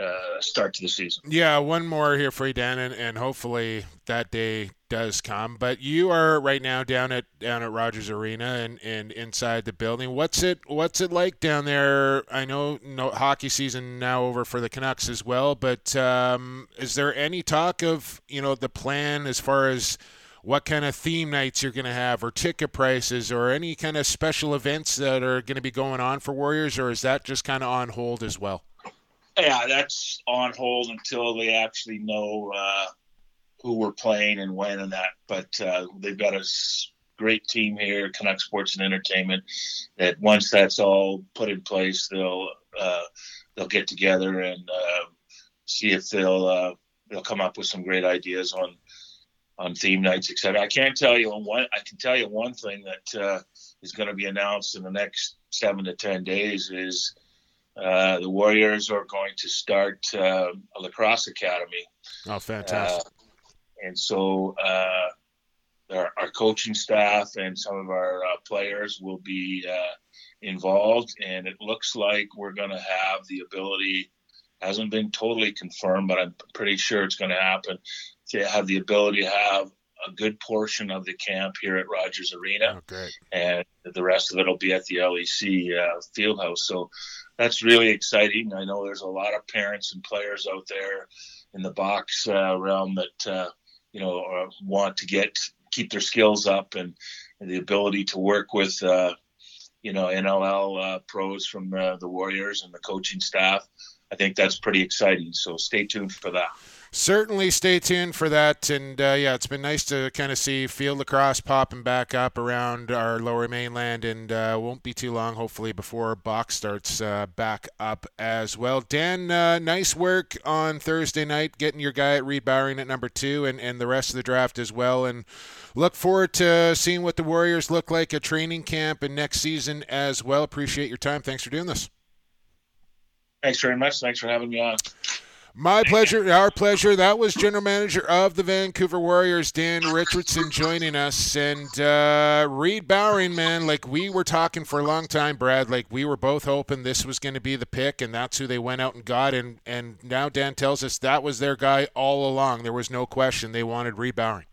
uh, start to the season. Yeah, one more here for you, Dan, and, and hopefully that day does come. But you are right now down at down at Rogers Arena and, and inside the building. What's it What's it like down there? I know no hockey season now over for the Canucks as well, but um, is there any talk of you know the plan as far as what kind of theme nights you're going to have, or ticket prices, or any kind of special events that are going to be going on for Warriors, or is that just kind of on hold as well? Yeah, that's on hold until they actually know uh, who we're playing and when and that. But uh, they've got a great team here, Canuck Sports and Entertainment. That once that's all put in place, they'll uh, they'll get together and uh, see if they'll uh, they'll come up with some great ideas on on theme nights, etc. I can't tell you one. I can tell you one thing that uh, is going to be announced in the next seven to ten days is uh, the Warriors are going to start uh, a lacrosse academy, Oh, uh, fantastic! and so uh, our, our coaching staff and some of our uh, players will be uh, involved. And it looks like we're going to have the ability. Hasn't been totally confirmed, but I'm pretty sure it's going to happen. To have the ability to have a good portion of the camp here at Rogers Arena oh, and the rest of it will be at the LEC uh, Fieldhouse. So that's really exciting. I know there's a lot of parents and players out there in the box uh, realm that uh, you know uh, want to get keep their skills up and, and the ability to work with uh, you know NLL uh, pros from the, the Warriors and the coaching staff. I think that's pretty exciting. So stay tuned for that certainly stay tuned for that. And uh, yeah, it's been nice to kind of see field lacrosse popping back up around our lower mainland, and uh, won't be too long, hopefully, before box starts uh, back up as well. Dan, uh, nice work on Thursday night, getting your guy at Reid Bowering at number two, and, and the rest of the draft as well. And look forward to seeing what the Warriors look like at training camp and next season as well. Appreciate your time. Thanks for doing this. Thanks very much. Thanks for having me on. My pleasure, our pleasure. That was General Manager of the Vancouver Warriors, Dan Richardson, joining us. And uh, Reid Bowering, man, like we were talking for a long time, Brad. Like we were both hoping this was going to be the pick, and that's who they went out and got. And and now Dan tells us that was their guy all along. There was no question they wanted Reid Bowering.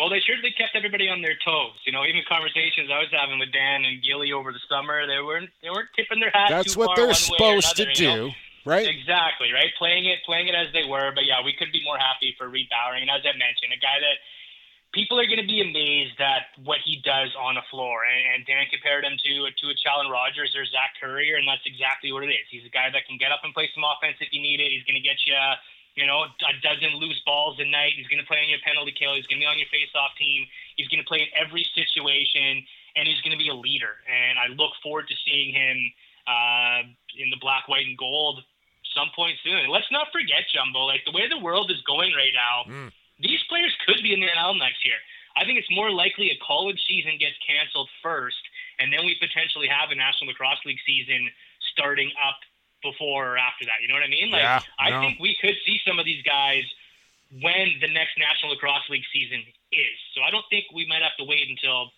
Well, they certainly kept everybody on their toes. You know, even conversations I was having with Dan and Gilly over the summer, they weren't they weren't tipping their hat. That's what they're supposed another, to do. You know? Right? Exactly, right. Playing it, playing it as they were. But yeah, we could be more happy for Reid Bowering. And as I mentioned, a guy that people are going to be amazed at what he does on the floor. And, and Dan compared him to to a Challen Rogers or Zach Currier, and that's exactly what it is. He's a guy that can get up and play some offense if you need it. He's going to get you. You know, a dozen loose balls a night. He's going to play on your penalty kill. He's going to be on your face-off team. He's going to play in every situation, and he's going to be a leader. And I look forward to seeing him uh, in the black, white, and gold some point soon. let's not forget, Jumbo, like the way the world is going right now, mm. these players could be in the NL next year. I think it's more likely a college season gets canceled first, and then we potentially have a National Lacrosse League season starting up before or after that. You know what I mean? Like, yeah, I think we could see some of these guys when the next National Lacrosse League season is. So I don't think we might have to wait until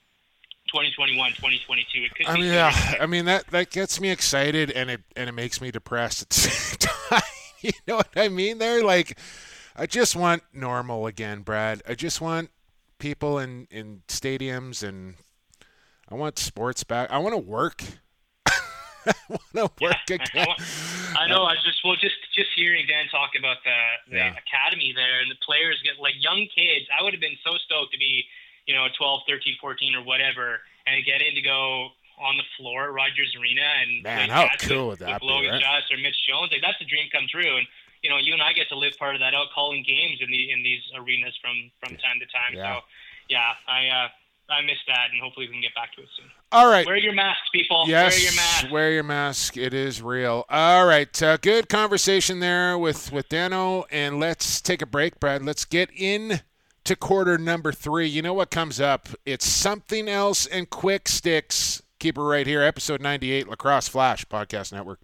2021, 2022. It could I mean, yeah, I mean that that gets me excited and it and it makes me depressed at the same time. you know what I mean? They're like, I just want normal again, Brad. I just want people in in stadiums and I want sports back. I want to work. I want to work yeah, again. I know. I just well, just just hearing Dan talk about the, the yeah. academy there and the players get like young kids. I would have been so stoked to be you know, 12, 13, 14 or whatever, and get in to go on the floor at Rogers Arena and man, how cool would that with Logan be, right? Joss or Mitch Jones. Like that's a dream come true. And you know, you and I get to live part of that out calling games in the in these arenas from from time to time. Yeah. So yeah, I uh I miss that, and hopefully we can get back to it soon. All right. Wear your masks, people. Yes, wear your mask. Wear your mask. It is real. All right. Uh, good conversation there with with Dano, and let's take a break, Brad. Let's get in to quarter number three. You know what comes up? It's something else and quick sticks. Keep it right here. Episode 98, Lacrosse Flash Podcast Network.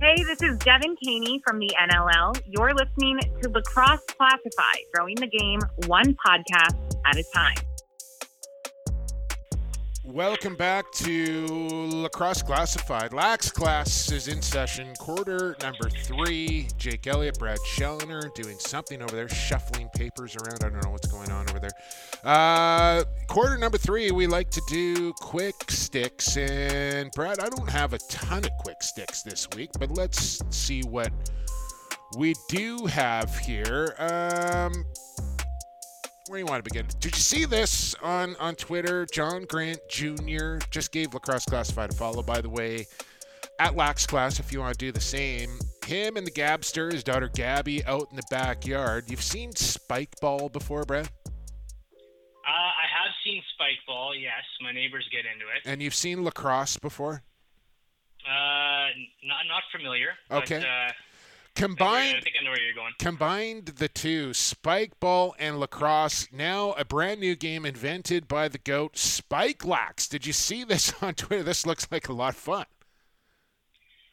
Hey, this is Devin Caney from the NLL. You're listening to Lacrosse Classified, growing the game one podcast at a time. Welcome back to Lacrosse Classified. Lax Class is in session, quarter number three. Jake Elliott, Brad Challoner doing something over there, shuffling papers around. I don't know what's going on over there. Uh, quarter number three, we like to do quick sticks. And Brad, I don't have a ton of quick sticks this week, but let's see what we do have here. Um, where do you want to begin? Did you see this on, on Twitter? John Grant Jr. just gave Lacrosse Classified a follow, by the way, at Lax Class if you want to do the same. Him and the Gabster, his daughter Gabby, out in the backyard. You've seen Spike Ball before, Brad? Uh, I have seen Spike Ball, yes. My neighbors get into it. And you've seen lacrosse before? Uh, not, not familiar. Okay. But, uh, Combined, I think I know where you're going. Combined the two, spike ball and lacrosse, now a brand new game invented by the GOAT, Spike Lax. Did you see this on Twitter? This looks like a lot of fun.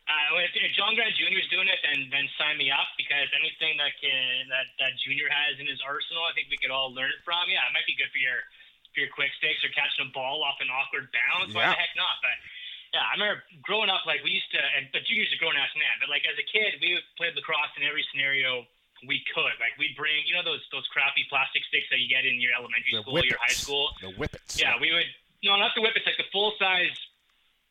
Uh, if, if John Grant Jr. is doing it, then then sign me up because anything that can that that Junior has in his arsenal, I think we could all learn from. Yeah, it might be good for your for your quick sticks or catching a ball off an awkward bounce. Yeah. Why the heck not? But yeah, I remember growing up, like we used to, and but Junior's a grown ass man, but like as a kid, we played lacrosse in every scenario we could. Like we'd bring, you know, those those crappy plastic sticks that you get in your elementary the school, whippets. your high school. The whippets. Yeah, we would. No, not the whippets, like the full size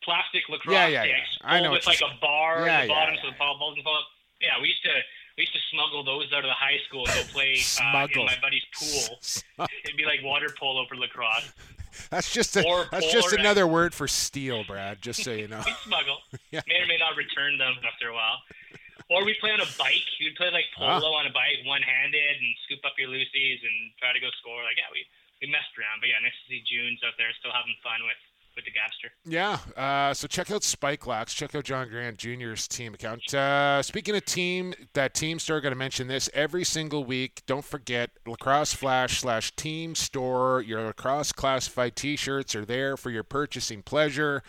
plastic lacrosse yeah, yeah, sticks. Yeah. I know. With like a bar yeah, at the bottom, yeah, so the ball doesn't fall up. Yeah, we used to we used to smuggle those out of the high school and go play uh, in my buddy's pool. It'd be like water polo for lacrosse. That's just a, Or that's just another word for steal, Brad. Just so you know. We'd smuggle. Yeah. May or may not return them after a while. Or we play on a bike. We'd play like Ah. polo on a bike, one handed, and scoop up your loosies and try to go score. Like yeah, we we messed around. But yeah, nice to see June's out there still having fun with with the Gabster. Yeah. Uh, so check out Spike Lax. Check out John Grant Jr.'s team account. Uh, speaking of team, that team store, got to mention this every single week. Don't forget Lacrosse Flash slash Team Store. Your lacrosse classified T-shirts are there for your purchasing pleasure.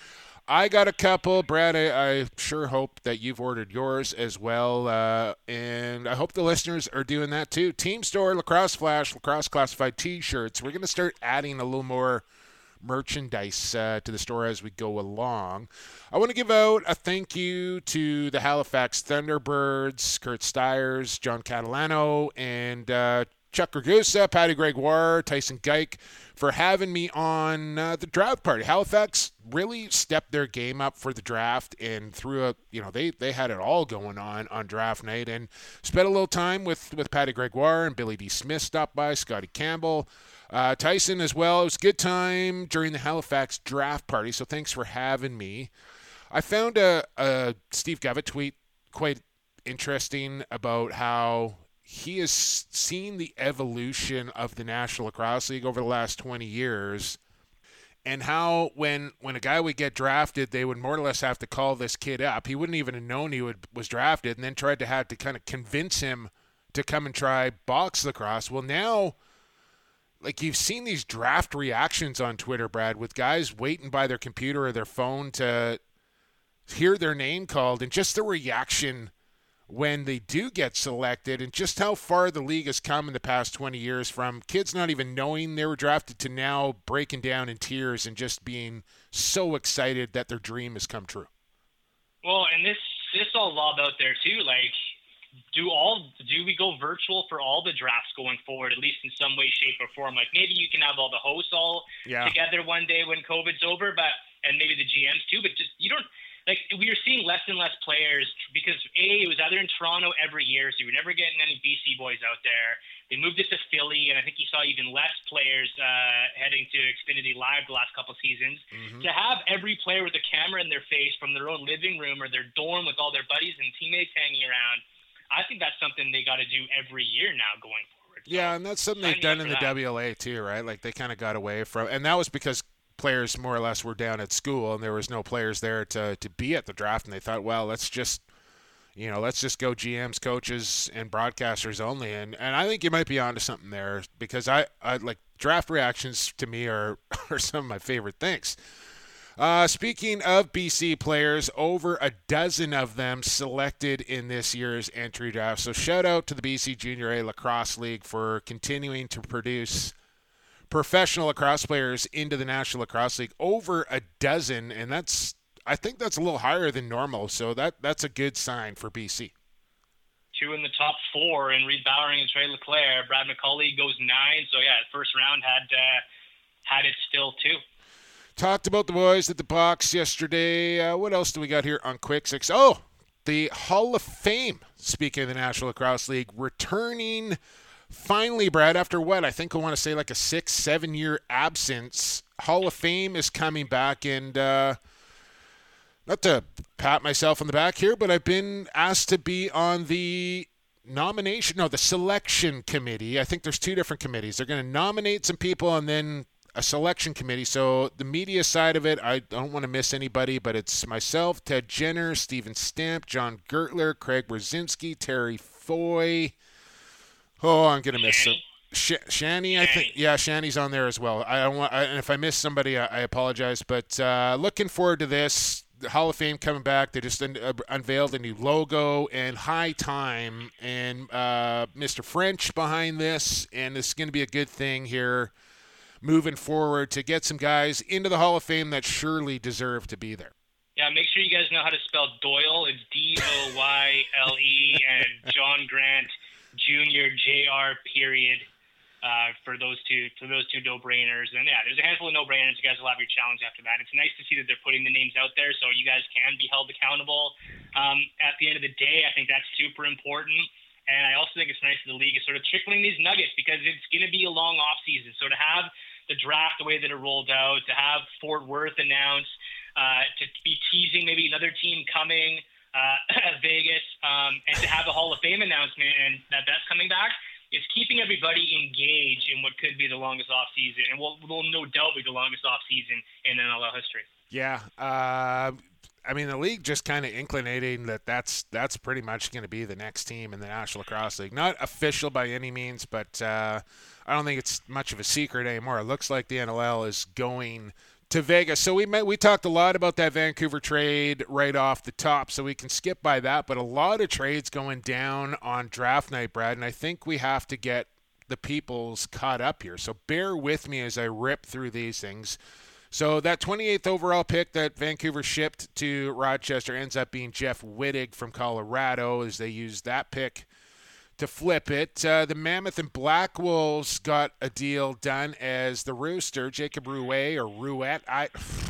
I got a couple, Brad. I, I sure hope that you've ordered yours as well, uh, and I hope the listeners are doing that too. Team Store, Lacrosse Flash, Lacrosse Classified T-shirts. We're gonna start adding a little more merchandise uh, to the store as we go along. I want to give out a thank you to the Halifax Thunderbirds, Curt Styres, John Catalano, and uh, Chuck Ragusa, Patty Gregoire, Tyson Geik for having me on uh, the draft party. Halifax really stepped their game up for the draft and threw a, you know, they, they had it all going on on draft night and spent a little time with, with Patty Gregoire and Billy D. Smith stopped by, Scotty Campbell. Uh, Tyson as well. It was a good time during the Halifax draft party, so thanks for having me. I found a, a Steve Govett tweet quite interesting about how he has seen the evolution of the National Lacrosse League over the last 20 years and how when when a guy would get drafted they would more or less have to call this kid up. He wouldn't even have known he would, was drafted and then tried to have to kind of convince him to come and try box lacrosse. Well now like you've seen these draft reactions on Twitter, Brad, with guys waiting by their computer or their phone to hear their name called, and just the reaction when they do get selected, and just how far the league has come in the past 20 years from kids not even knowing they were drafted to now breaking down in tears and just being so excited that their dream has come true. Well, and this this all lob out there too. Like, do all do we go virtual for all the drafts going forward, at least in some way, shape, or form? Like maybe you can have all the hosts all Yeah. together one day when COVID's over, but and maybe the GMs too. But just you don't like we were seeing less and less players because a it was either in Toronto every year, so you were never getting any BC boys out there. They moved it to Philly, and I think you saw even less players uh, heading to Xfinity Live the last couple seasons. To have every player with a camera in their face from their own living room or their dorm with all their buddies and teammates hanging around, I think that's something they got to do every year now going forward. So, Yeah, and that's something they've done in the that. WLA too, right? Like they kind of got away from, and that was because players more or less were down at school, and there was no players there to to be at the draft, and they thought, well, let's just, you know, let's just go GMs, coaches, and broadcasters only, and and I think you might be onto something there because I I like draft reactions to me are are some of my favorite things. Uh, speaking of BC players, over a dozen of them selected in this year's entry draft. So shout out to the BC Junior A Lacrosse League for continuing to produce professional lacrosse players into the National Lacrosse League. Over a dozen, and that's I think that's a little higher than normal. So that that's a good sign for BC. two in the top four and Reid Bowering and Tre Leclaire. Brad McCauley goes nine. So yeah, first round had uh, had it still too. Talked about the boys at the box yesterday. Uh, what else do we got here on Quick Sticks? Oh, the Hall of Fame. Speaking of the National Lacrosse League, returning finally, Brad. After what I think I want to say like a six, seven year absence, Hall of Fame is coming back, and uh, not to pat myself on the back here, but I've been asked to be on the nomination, no, the selection committee. I think there's two different committees. They're going to nominate some people and then a selection committee. So the media side of it, I don't want to miss anybody, but it's myself, Ted Jenner, Steven Stamp, John Gertler, Craig Brzezinski, Terry Foy. Oh, I'm going to miss some. Sh- Shanny, I think, yeah, Shanny's on there as well. I don't want, I, and if I miss somebody, I, I apologize. But uh, looking forward to this. The Hall of Fame coming back. They just un- uh, unveiled a new logo and high time, and uh, Mr. French behind this, and this is going to be a good thing here moving forward to get some guys into the Hall of Fame that surely deserve to be there. Yeah, make sure you guys know how to spell Doyle. It's D O Y L E and John Grant Jr. Jr. period. Uh, for those two, for those two no-brainers, and yeah, there's a handful of no-brainers. You guys will have your challenge after that. It's nice to see that they're putting the names out there, so you guys can be held accountable. Um, at the end of the day, I think that's super important. and I also think it's nice that the league is sort of trickling these nuggets because it's going to be a long off season. So to have the draft the way that it rolled out, to have Fort Worth announced, uh, to be teasing maybe another team coming, uh, Vegas, um, and to have a Hall of Fame announcement and that that's coming back. is keeping everybody engaged in what could be the longest off season, and will, will no doubt be the longest off season in NLL history. Yeah, uh, I mean, the league just kind of inclinating that that's that's pretty much going to be the next team in the National Lacrosse League. Not official by any means, but uh, I don't think it's much of a secret anymore. It looks like the NLL is going to Vegas. So we met, we talked a lot about that Vancouver trade right off the top, so we can skip by that. But a lot of trades going down on draft night, Brad, and I think we have to get the people's caught up here. So bear with me as I rip through these things. So that 28th overall pick that Vancouver shipped to Rochester ends up being Jeff Wittig from Colorado as they used that pick to flip it. Uh, the Mammoth and Black Wolves got a deal done as the Rooster, Jacob Ruest or Ruest. I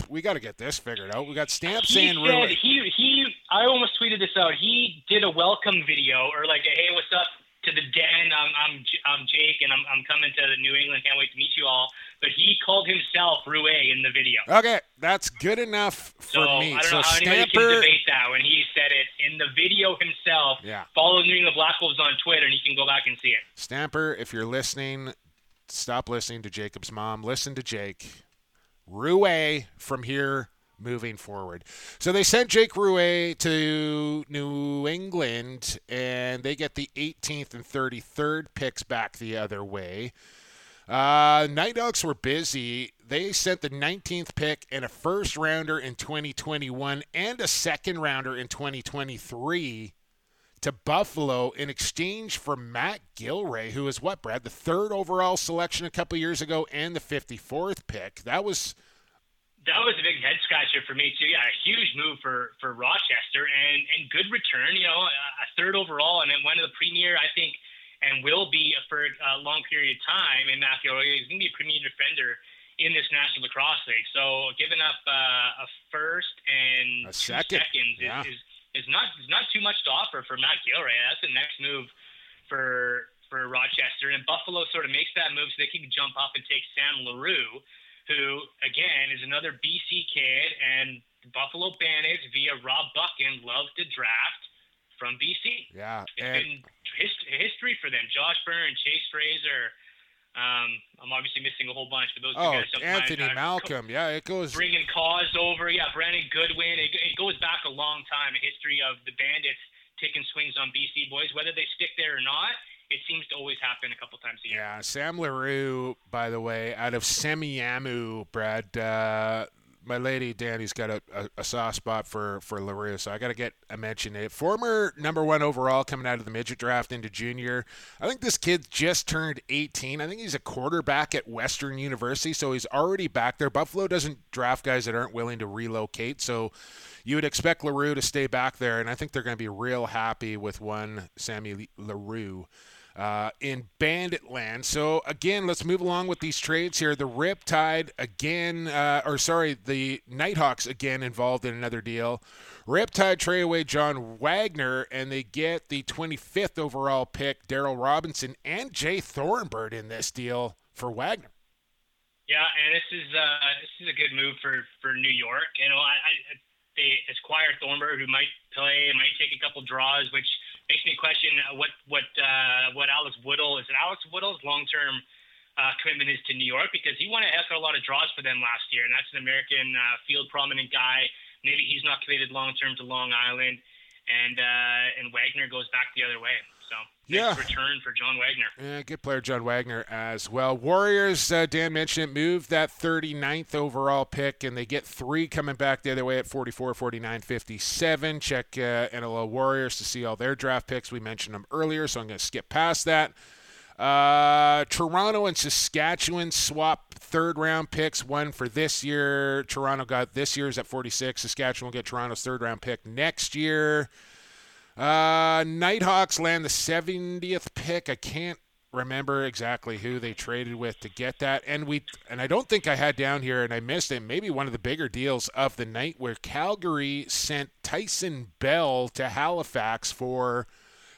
we got to get this figured out. We got stamps he saying Ruest. He he. I almost tweeted this out. He did a welcome video or like a hey, what's up to the den. I'm I'm I'm Jake and I'm I'm coming to New England. Can't wait to meet you all. But he called himself Rue in the video. Okay, that's good enough for So me. I don't so know how anybody Stamper, can debate that when he said it in the video himself. Yeah. Follow New England Black Wolves on Twitter and you can go back and see it. Stamper, if you're listening, stop listening to Jacob's mom. Listen to Jake. Rue from here moving forward. So they sent Jake Ruest to New England, and they get the 18th and 33rd picks back the other way. Uh, Night Dogs were busy. They sent the 19th pick and a first rounder in 2021 and a second rounder in 2023 to Buffalo in exchange for Matt Gilray, who is what, Brad? The third overall selection a couple years ago and the 54th pick. That was That was a big head scratcher for me too. Yeah, a huge move for for Rochester and and good return. You know, a, third overall and then went to the premier. I think and will be for a long period of time. And Matthew O'Reilly is going to be a premier defender in this National Lacrosse League. So giving up uh, a first and A second. seconds yeah. is, is is not is not too much to offer for Matt Gilray. That's the next move for for Rochester. And Buffalo sort of makes that move so they can jump up and take Sam LaRue, who again is another BC kid, and Buffalo Bandits via Rob Buchan love to draft from BC. yeah, It's and been hist- history for them. Josh Byrne, Chase Fraser. Um, I'm obviously missing a whole bunch, but those oh, guys. Anthony Malcolm. Yeah, it goes. bringing cause over. Yeah, Brandon Goodwin. It, it goes back a long time. A history of the Bandits taking swings on BC boys, whether they stick there or not. It seems to always happen a couple times a year. Yeah, Sam LaRue, by the way, out of Semiahmoo, Brad. Uh, my lady Danny's got a, a, a soft spot for, for LaRue, so I got to get a mention. It former number one overall coming out of the midget draft into junior. I think this kid just turned 18. I think he's a quarterback at Western University, so he's already back there. Buffalo doesn't draft guys that aren't willing to relocate, so you would expect LaRue to stay back there, and I think they're going to be real happy with one Sammy LaRue uh, in Bandit Land. So again, let's move along with these trades here. The Riptide again, uh, or sorry, the Nighthawks again involved in another deal. Riptide trade away John Wagner, and they get the 25th overall pick, Daryl Robinson, and Jay Thorimbert in this deal for Wagner. Yeah, and this is uh, this is a good move for for New York. You know, I, I they acquire Thornburg, who might play might take a couple draws, which makes me question what what uh, what Alex Woodall is. It Alex Woodall's long term uh, commitment is to New York because he won a heck of a lot of draws for them last year, and that's an American uh, field prominent guy. Maybe he's not committed long term to Long Island, and uh, and Wagner goes back the other way. So Yeah. return for John Wagner. Yeah, good player, John Wagner, as well. Warriors, uh, Dan mentioned it, moved that 39th overall pick, and they get three coming back the other way at 44, 49, 57. Check uh, NLL Warriors to see all their draft picks. We mentioned them earlier, so I'm going to skip past that. Uh, Toronto and Saskatchewan swap third round picks. One for this year. Toronto got this year's at 46. Saskatchewan will get Toronto's third round pick next year. Uh, Nighthawks land the 70th pick. I can't remember exactly who they traded with to get that. And we and I don't think I had down here and I missed it. Maybe one of the bigger deals of the night where Calgary sent Tyson Bell to Halifax for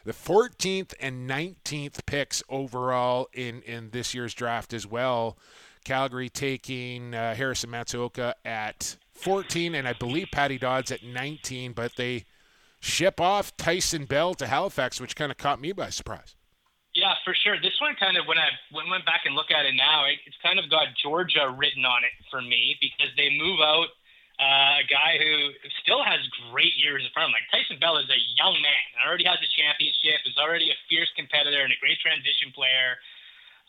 the 14th and 19th picks overall in, in this year's draft as well. Calgary taking uh, Harrison Matsuoka at 14, and I believe Patty Dodds at 19, but they ship off Tyson Bell to Halifax, which kind of caught me by surprise. Yeah, for sure. This one kind of when I when went back and look at it now, it, it's kind of got Georgia written on it for me because they move out uh, a guy who still has great years in front of him. Like Tyson Bell is a young man, already has a championship, is already a fierce competitor and a great transition player.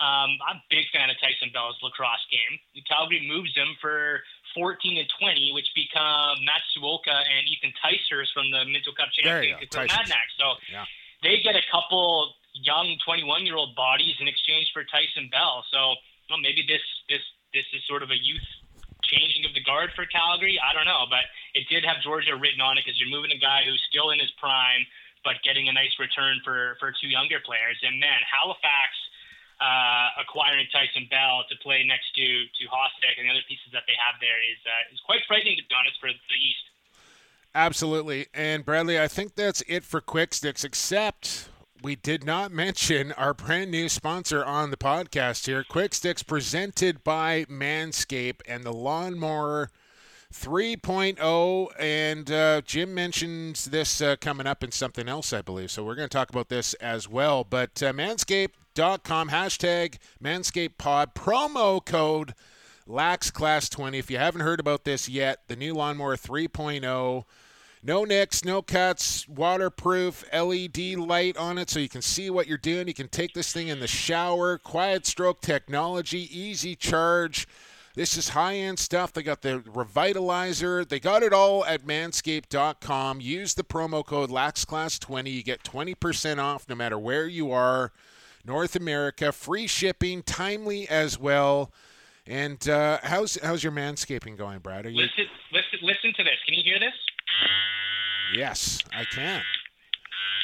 Um, I'm a big fan of Tyson Bell's lacrosse game. Calgary moves him for 14 and 20, which become Matsuoka and Ethan Ticers from the Minto Cup championship with Madnax. So yeah. they get a couple young 21 year old bodies in exchange for Tyson Bell. So well, maybe this this this is sort of a youth changing of the guard for Calgary. I don't know, but it did have Georgia written on it because you're moving a guy who's still in his prime, but getting a nice return for for two younger players. And man, Halifax. Uh, acquiring Tyson Bell to play next to to Hostek and the other pieces that they have there is uh, is quite frightening to be honest for the East. Absolutely, and Bradley, I think that's it for Quick Sticks. Except we did not mention our brand new sponsor on the podcast here, Quick Sticks, presented by Manscaped and the Lawnmower 3.0. And uh, Jim mentions this uh, coming up in something else, I believe. So we're going to talk about this as well. But uh, manscaped.com, hashtag manscapedpod, promo code LAXClass20. If you haven't heard about this yet, the new Lawnmower 3.0 no nicks, no cuts, waterproof, LED light on it so you can see what you're doing. You can take this thing in the shower, quiet stroke technology, easy charge. This is high end stuff. They got the revitalizer. They got it all at manscaped.com. Use the promo code LAXClass20. You get 20% off no matter where you are. North America, free shipping, timely as well. And uh, how's how's your manscaping going, Brad? Are you... Listen, listen, listen to this. Can you hear this? Yes, I can.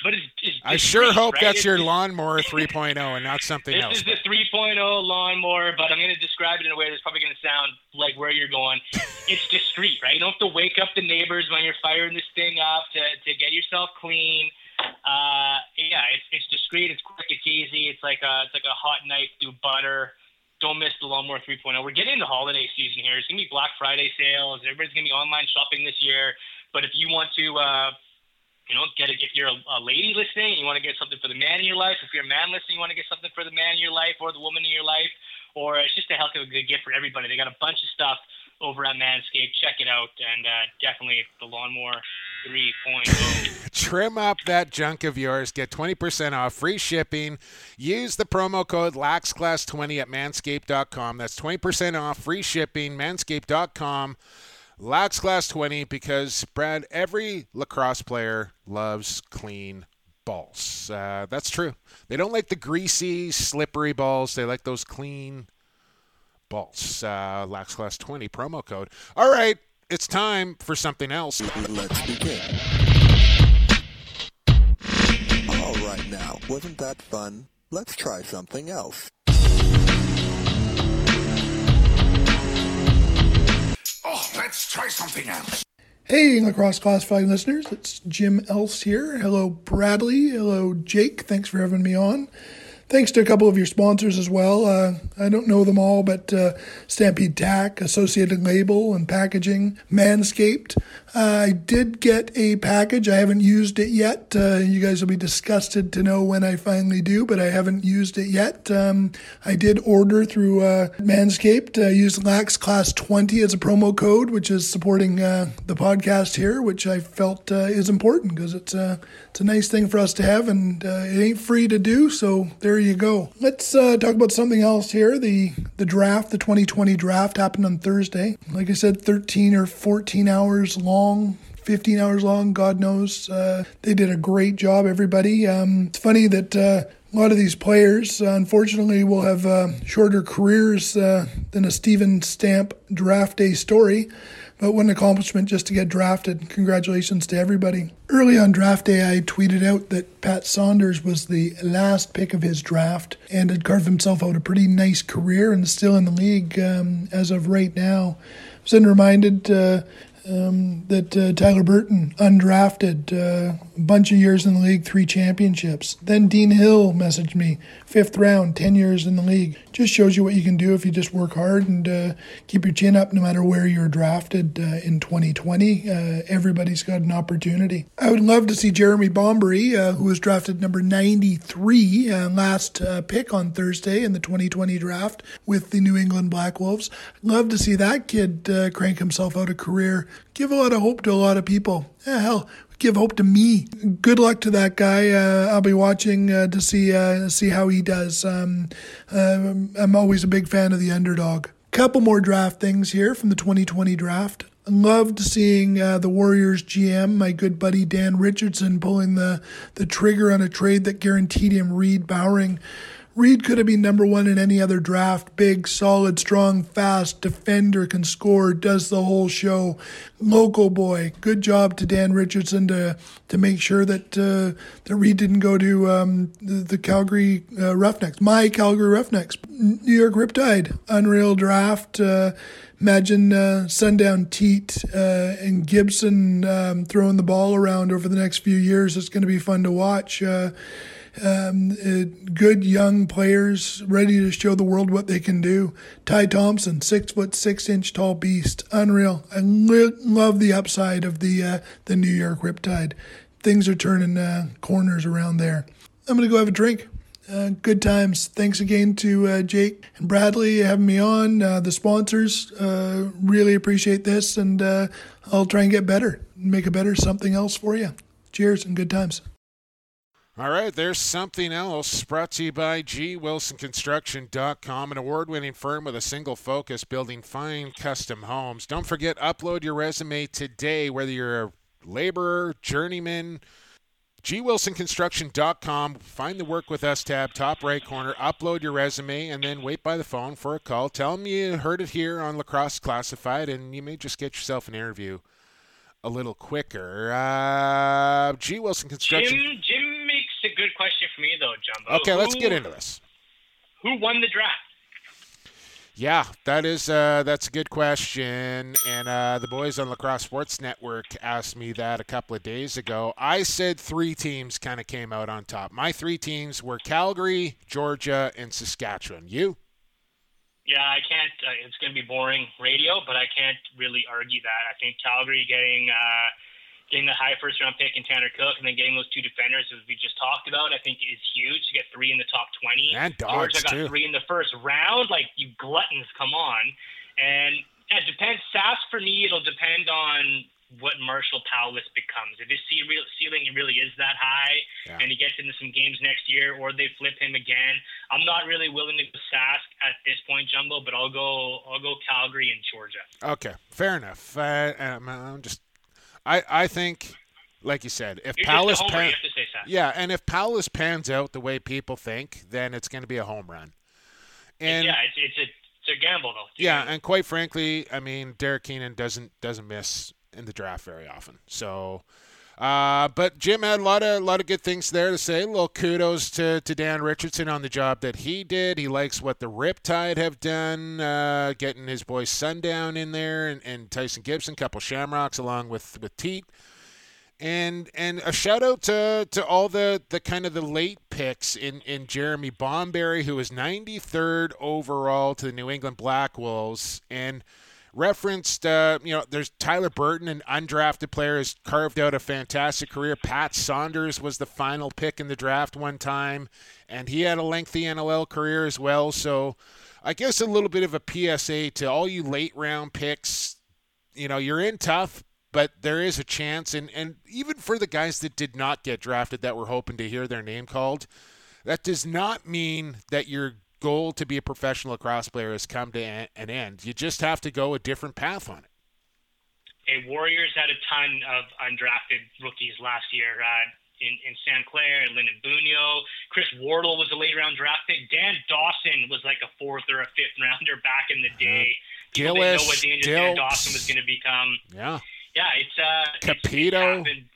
But it's, it's I sure hope right? that's it's, your lawnmower 3.0 and not something this else. This is the 3.0 lawnmower, but I'm going to describe it in a way that's probably going to sound like where you're going. it's discreet, right? You don't have to wake up the neighbors when you're firing this thing up to, to get yourself clean. Uh, yeah, it's, it's discreet. It's quick. It's easy. It's like a it's like a hot knife through butter. Don't miss the lawnmower 3.0. We're getting into holiday season here. It's gonna be Black Friday sales. Everybody's gonna be online shopping this year. But if you want to, uh, you know, get a, if you're a, a lady listening, you want to get something for the man in your life. If you're a man listening, you want to get something for the man in your life or the woman in your life, or it's just a heck of a good gift for everybody. They got a bunch of stuff over at Manscaped. Check it out, and uh, definitely the lawnmower 3.0. Trim up that junk of yours. Get 20% off, free shipping. Use the promo code LAXClass20 at manscaped.com. That's 20% off, free shipping, manscaped.com. LAXClass20 because, Brad, every lacrosse player loves clean balls. Uh, that's true. They don't like the greasy, slippery balls. They like those clean balls. Uh, Lax Class 20 promo code. All right, it's time for something else. Let's begin. All right, now, wasn't that fun? Let's try something else. Oh, let's try something else. Hey, Lacrosse Classified listeners, it's Jim Else here. Hello, Bradley. Hello, Jake. Thanks for having me on. Thanks to a couple of your sponsors as well. Uh, I don't know them all, but uh, Stampede Tack, Associated Label and Packaging, Manscaped. Uh, I did get a package. I haven't used it yet. Uh, you guys will be disgusted to know when I finally do, but I haven't used it yet. Um, I did order through uh, Manscaped. I used Lax Class 20 as a promo code, which is supporting uh, the podcast here, which I felt is important because it's it's a nice thing for us to have, and it ain't free to do. So there you go. Let's uh, talk about something else here. The the draft, the 2020 draft, happened on Thursday. Like I said, 13 or 14 hours long. 15 hours long, God knows. Uh, they did a great job, everybody. Um, it's funny that uh, a lot of these players, uh, unfortunately, will have uh, shorter careers uh, than a Steven Stamp draft day story. But what an accomplishment just to get drafted. Congratulations to everybody. Early on draft day, I tweeted out that Pat Saunders was the last pick of his draft and had carved himself out a pretty nice career and still in the league um, as of right now. I was then reminded uh, um, that uh, Tyler Burton, undrafted, uh, a bunch of years in the league, three championships. Then Dean Hill messaged me, fifth round, 10 years in the league. Just shows you what you can do if you just work hard and uh, keep your chin up no matter where you're drafted uh, in 2020. Uh, everybody's got an opportunity. I would love to see Jeremy Bombery, uh, who was drafted number 93, last pick on Thursday in the 2020 draft with the New England Black Wolves. Love to see that kid crank himself out a career give a lot of hope to a lot of people. Yeah, hell, give hope to me. Good luck to that guy. Uh, I'll be watching uh, to see uh, see how he does. Um, um, I'm always a big fan of the underdog. Couple more draft things here from the 2020 draft. Loved seeing uh, the Warriors GM, my good buddy Dan Richardson, pulling the, the trigger on a trade that guaranteed him Reid Bowering Reid could have been number one in any other draft. Big, solid, strong, fast, defender, can score, does the whole show. Local boy. Good job to Dan Richardson to to make sure that uh, that Reid didn't go to um, the, the, Calgary uh, Roughnecks. My Calgary Roughnecks. New York Riptide. Unreal draft. Uh, imagine uh, Sundown Teat uh, and Gibson um, throwing the ball around over the next few years. It's going to be fun to watch. Uh, um, uh, good young players ready to show the world what they can do. Ty Thompson, six foot six inch tall beast, unreal. I li- love the upside of the uh, the New York Riptide. Things are turning uh, corners around there. I'm gonna go have a drink. Uh, good times. Thanks again to uh, Jake and Bradley having me on. The sponsors really appreciate this, and I'll try and get better, make a better something else for you. Cheers and good times. All right, there's something else brought to you by gwilsonconstruction.com, an award-winning firm with a single focus, building fine custom homes. Don't forget, upload your resume today, whether you're a laborer, journeyman, gwilsonconstruction.com. Find the Work With Us tab, top right corner. Upload your resume, and then wait by the phone for a call. Tell them you heard it here on Lacrosse Classified, and you may just get yourself an interview a little quicker. Uh, G. Wilson Construction. Jim, Jim a good question for me though, Jumbo. Okay, who, let's get into this. Who won the draft? Yeah, that is uh, that's a good question, and uh, the boys on Lacrosse Sports Network asked me that a couple of days ago. I said three teams kind of came out on top. My three teams were Calgary, Georgia, and Saskatchewan. You? Yeah, I can't. Uh, it's going to be boring radio, but I can't really argue that. I think Calgary getting uh, getting the high first round pick in Tanner Cook and then getting those two defenders as we just talked about, I think is huge to get three in the top 20. And dogs Georgia got too. three in the first round. Like, you gluttons, come on. And it depends. Sask, for me, it'll depend on what Marshall Powless becomes. If his ceiling really is that high yeah. and he gets into some games next year or they flip him again, I'm not really willing to go Sask at this point, Jumbo, but I'll go I'll go Calgary and Georgia. Okay, fair enough. Uh, I'm just I I think, like you said, if Powless pan- yeah, and if Powless pans out the way people think, then it's going to be a home run. And yeah, it's, it's a it's a gamble though. Yeah, and quite frankly, I mean, Derek Keenan doesn't doesn't miss in the draft very often, so. Uh, but Jim had a lot of lot of good things there to say. A little kudos to, to Dan Richardson on the job that he did. He likes what the Riptide have done, uh, getting his boy Sundown in there and, and Tyson Gibson, couple Shamrocks along with with Teat. And and a shout out to, to all the, the kind of the late picks in, in Jeremy Bomberry, who was 93rd overall to the New England Black Wolves. And referenced, uh, you know, there's Tyler Burton, an undrafted player, has carved out a fantastic career. Pat Saunders was the final pick in the draft one time, and he had a lengthy NLL career as well. So I guess a little bit of a PSA to all you late round picks. You know, you're in tough, but there is a chance. And, and even for the guys that did not get drafted that were hoping to hear their name called, that does not mean that you're goal to be a professional lacrosse player has come to an end. You just have to go a different path on it. Hey, Warriors had a ton of undrafted rookies last year. Uh, in, in San Clair and Lyndon Bunio. Chris Wardle was a late round draft pick. Dan Dawson was like a fourth or a fifth rounder back in the day. Uh, Gillis, didn't know what Dan Dawson was going to become. Yeah. Yeah, it's uh Capito. It's, it's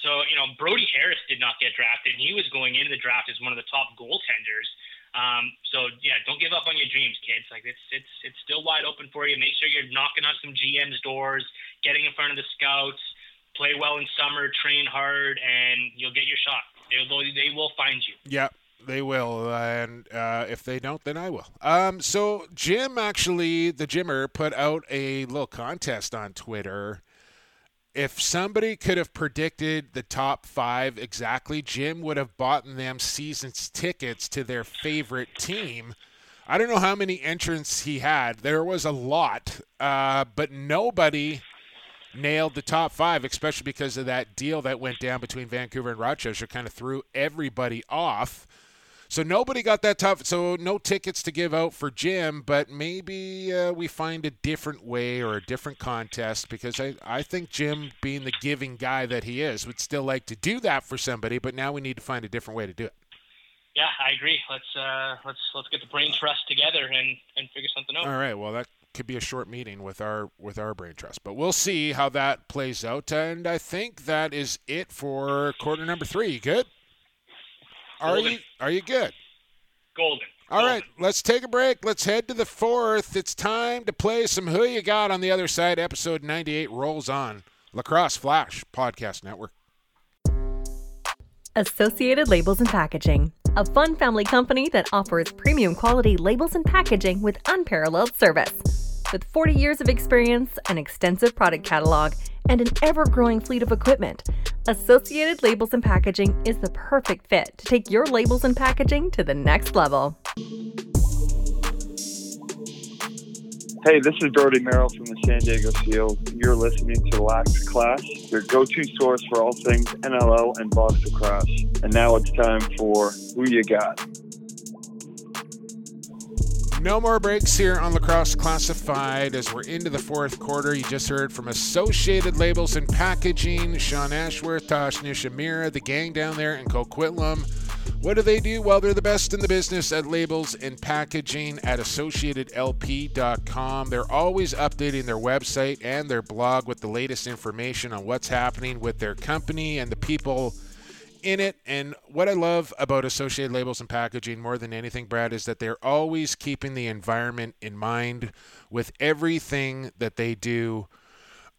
so, you know, Brody Harris did not get drafted. He was going into the draft as one of the top goaltenders Um, so yeah, don't give up on your dreams, kids. Like it's it's it's still wide open for you. Make sure you're knocking on some GM's doors, getting in front of the scouts, play well in summer, train hard, and you'll get your shot. They will they will find you. Yeah. They will, and uh, if they don't, then I will. Um, so Jim actually, the Jimmer, put out a little contest on Twitter if somebody could have predicted the top five exactly, Jim would have bought them season's tickets to their favorite team. I don't know how many entrants he had. There was a lot, uh, but nobody nailed the top five, especially because of that deal that went down between Vancouver and Rochester, kind of threw everybody off. So nobody got that tough. So no tickets to give out for Jim, but maybe uh, we find a different way or a different contest because I, I think Jim, being the giving guy that he is, would still like to do that for somebody. But now we need to find a different way to do it. Yeah, I agree. Let's uh, let's let's get the brain trust together and, and figure something out. All right. Well, that could be a short meeting with our with our brain trust, but we'll see how that plays out. And I think that is it for quarter number three. Good? Are Golden. you are you good? Golden. All right, let's take a break. Let's head to the fourth. It's time to play some Who You Got on the Other Side. Episode 98 rolls on. Lacrosse Flash Podcast Network. Associated Labels and Packaging, a fun family company that offers premium quality labels and packaging with unparalleled service. With 40 years of experience, an extensive product catalog, and an ever growing fleet of equipment, Associated Labels and Packaging is the perfect fit to take your labels and packaging to the next level. Hey, this is Brody Merrill from the San Diego Seals. You're listening to Lax Class, your go-to source for all things NLL and box lacrosse. And now it's time for Who You Got. No more breaks here on Lacrosse Classified as we're into the fourth quarter. You just heard from Associated Labels and Packaging, Sean Ashworth, Tosh Nishimura, the gang down there in Coquitlam. What do they do? Well, they're the best in the business at labels and packaging at associatedlp.com. They're always updating their website and their blog with the latest information on what's happening with their company and the people in it. And what I love about Associated Labels and Packaging more than anything, Brad, is that they're always keeping the environment in mind with everything that they do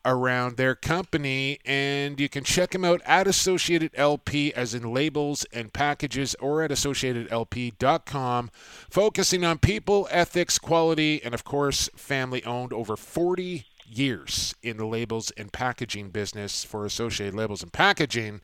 around their company. And you can check them out at Associated LP, as in labels and packages, or at AssociatedLP.com, focusing on people, ethics, quality, and of course, family owned over 40 years in the labels and packaging business for Associated Labels and Packaging.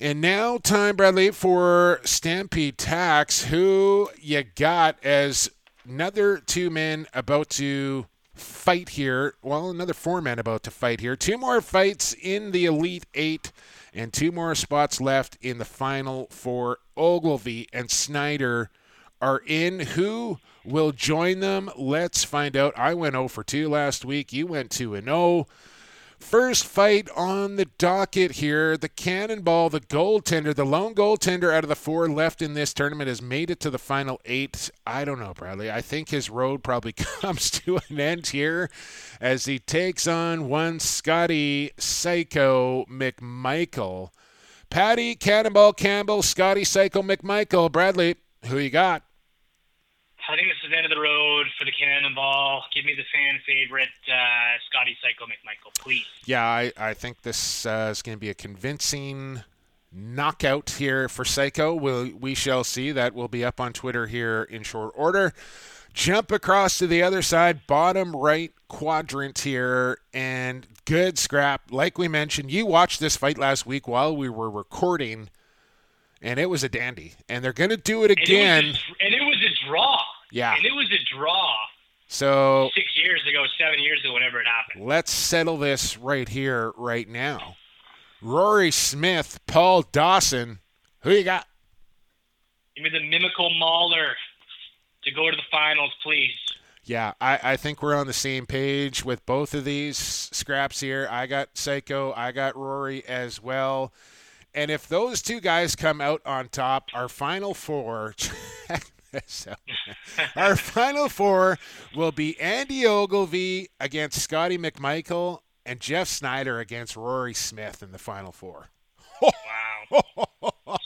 And now, time, Bradley, for Stampede Tack, who you got as another two men about to fight here. Well, another four men about to fight here. Two more fights in the Elite Eight, and two more spots left in the final four. Ogilvie and Snyder are in. Who will join them? Let's find out. I went 0 for 2 last week. You went 2 and 0. First fight on the docket here. The Cannonball, the goaltender, the lone goaltender out of the four left in this tournament has made it to the final eight. I don't know, Bradley. I think his road probably comes to an end here as he takes on one Scotty Psycho McMichael. Patty, Cannonball Campbell, Scotty Psycho McMichael. Bradley, who you got? I think this is the end of the road for the Cannonball. Give me the fan favorite, uh, Scotty Psycho McMichael, please. Yeah, I, I think this uh, is going to be a convincing knockout here for Psycho. We'll, we shall see. That will be up on Twitter here in short order. Jump across to the other side, bottom right quadrant here, and good scrap. Like we mentioned, you watched this fight last week while we were recording, and it was a dandy. And they're going to do it again. And it, was a, and it was a draw. Yeah. And it was a draw. So six years ago, seven years ago, whenever it happened. Let's settle this right here, right now. Rory Smith, Paul Dawson. Who you got? Give me the Mimico Mauler to go to the finals, please. Yeah, I, I think we're on the same page with both of these scraps here. I got Psycho, I got Rory as well. And if those two guys come out on top, our final four, out. Our final four will be Andy Ogilvie against Scotty McMichael and Jeff Snyder against Rory Smith in the final four. Wow.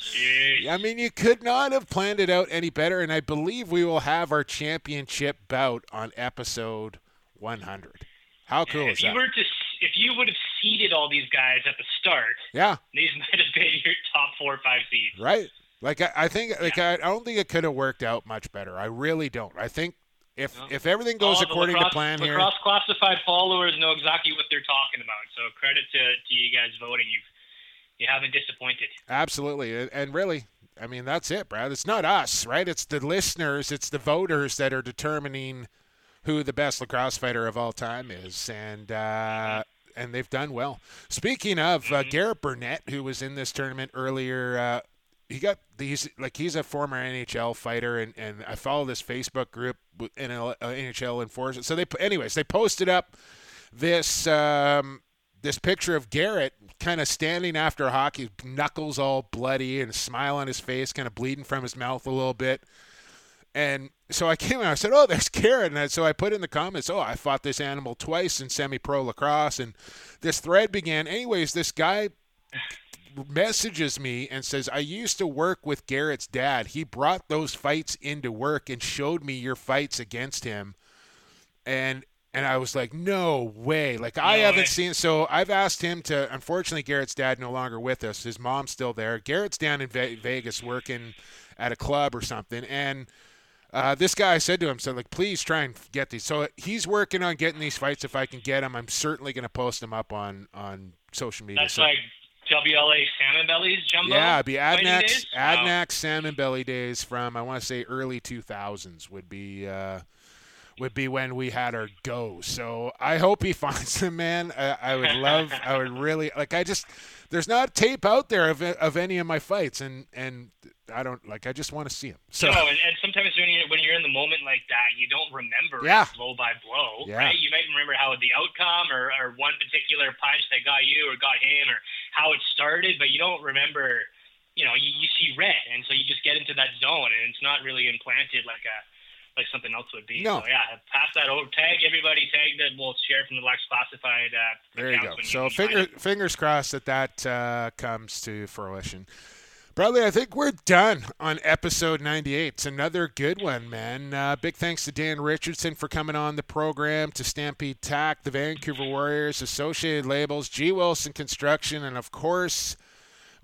I mean, you could not have planned it out any better, and I believe we will have our championship bout on episode 100. How cool if is you that? were to, if you would have seeded all these guys at the start, Yeah, these might have been your top four or five seeds. right. Like I, I think, like I, I don't think it could have worked out much better. I really don't. I think if if everything goes All according lacrosse, to plan here, lacrosse classified followers know exactly what they're talking about. So credit to, to you guys voting. You've you haven't disappointed. Absolutely. And- And really, I mean, that's it, Brad. It's not us, right? It's the listeners, it's the voters that are determining who the best lacrosse fighter of all time is. And, uh, and they've done well. Speaking of uh, Garrett Burnett, who was in this tournament earlier, uh, he got these like he's a former NHL fighter, and, and I follow this Facebook group with NL, uh, NHL enforcement. So they, anyways, they posted up this um, this picture of Garrett kind of standing after hockey, knuckles all bloody and smile on his face, kind of bleeding from his mouth a little bit. And so I came and I said, "Oh, there's Garrett." And I- so I put in the comments, "Oh, I fought this animal twice in semi-pro lacrosse." And this thread began. Anyways, this guy messages me and says, I used to work with Garrett's dad. He brought those fights into work and showed me your fights against him. And and I was like, no way. Like I haven't way. seen so I've asked him to unfortunately Garrett's dad no longer with us. His mom's still there. Garrett's down in Ve- Vegas working at a club or something and uh, this guy said to him, "said like, please try and get these." So he's working on getting these fights. If I can get them, I'm certainly going to post them up on on social media. That's So- like WLA Salmonbellies jumbo. yeah, it'd be Adnax? Wow. Salmon belly days from I want to say early 2000s would be uh, would be when we had our go. So I hope he finds him, man. I, I would love, I would really like. I just there's not tape out there of of any of my fights, and and I don't like. I just want to see him. So no, and, and sometimes when you when you're in the moment like that, you don't remember Yeah. blow by blow, Yeah. right? You might remember how the outcome or, or one particular punch that got you or got him or how it started, but you don't remember. You know, you, you see red, and so you just get into that zone, and it's not really implanted like a like something else would be. No. So yeah, pass that over. Tag everybody. Tag that. We'll share from the Lex Classified. Uh, There you go. So find finger, fingers crossed that that uh, comes to fruition. Bradley, I think we're done on episode 98. It's another good one, man. Uh, big thanks to Dan Richardson for coming on the program, to Stampede Tack, the Vancouver Warriors, Associated Labels, G. Wilson Construction, and of course,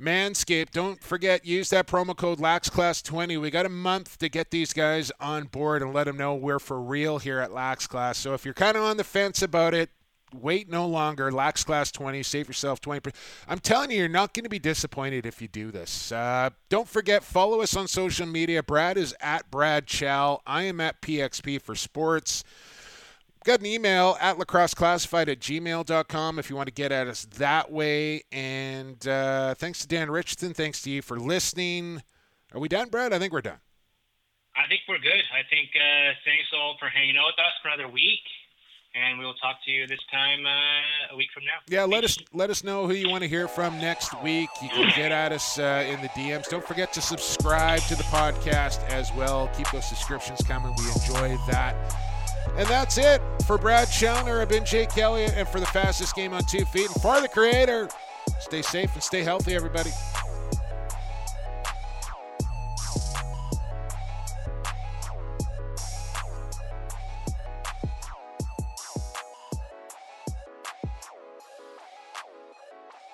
Manscaped. Don't forget, use that promo code LaxClass20. We got a month to get these guys on board and let them know we're for real here at LAXClass. So if you're kind of on the fence about it, wait no longer. Lax Class 20, save yourself 20%. I'm telling you, you're not going to be disappointed if you do this. Uh, don't forget, follow us on social media. Brad is at Brad Chow. I am at PXP for Sports. Got an email at lacrosseclassified at gmail.com if you want to get at us that way. And uh, thanks to Dan Richardson. Thanks to you for listening. Are we done, Brad? I think we're done. I think we're good. I think uh, thanks all for hanging out with us for another week, and we will talk to you this time uh, a week from now. Yeah, let us let us know who you want to hear from next week. You can get at us uh, in the DMs. Don't forget to subscribe to the podcast as well. Keep those subscriptions coming. We enjoy that. And that's it for Brad Challoner. I've been Jake Kelly, and for the fastest game on two feet, and for the creator, stay safe and stay healthy, everybody.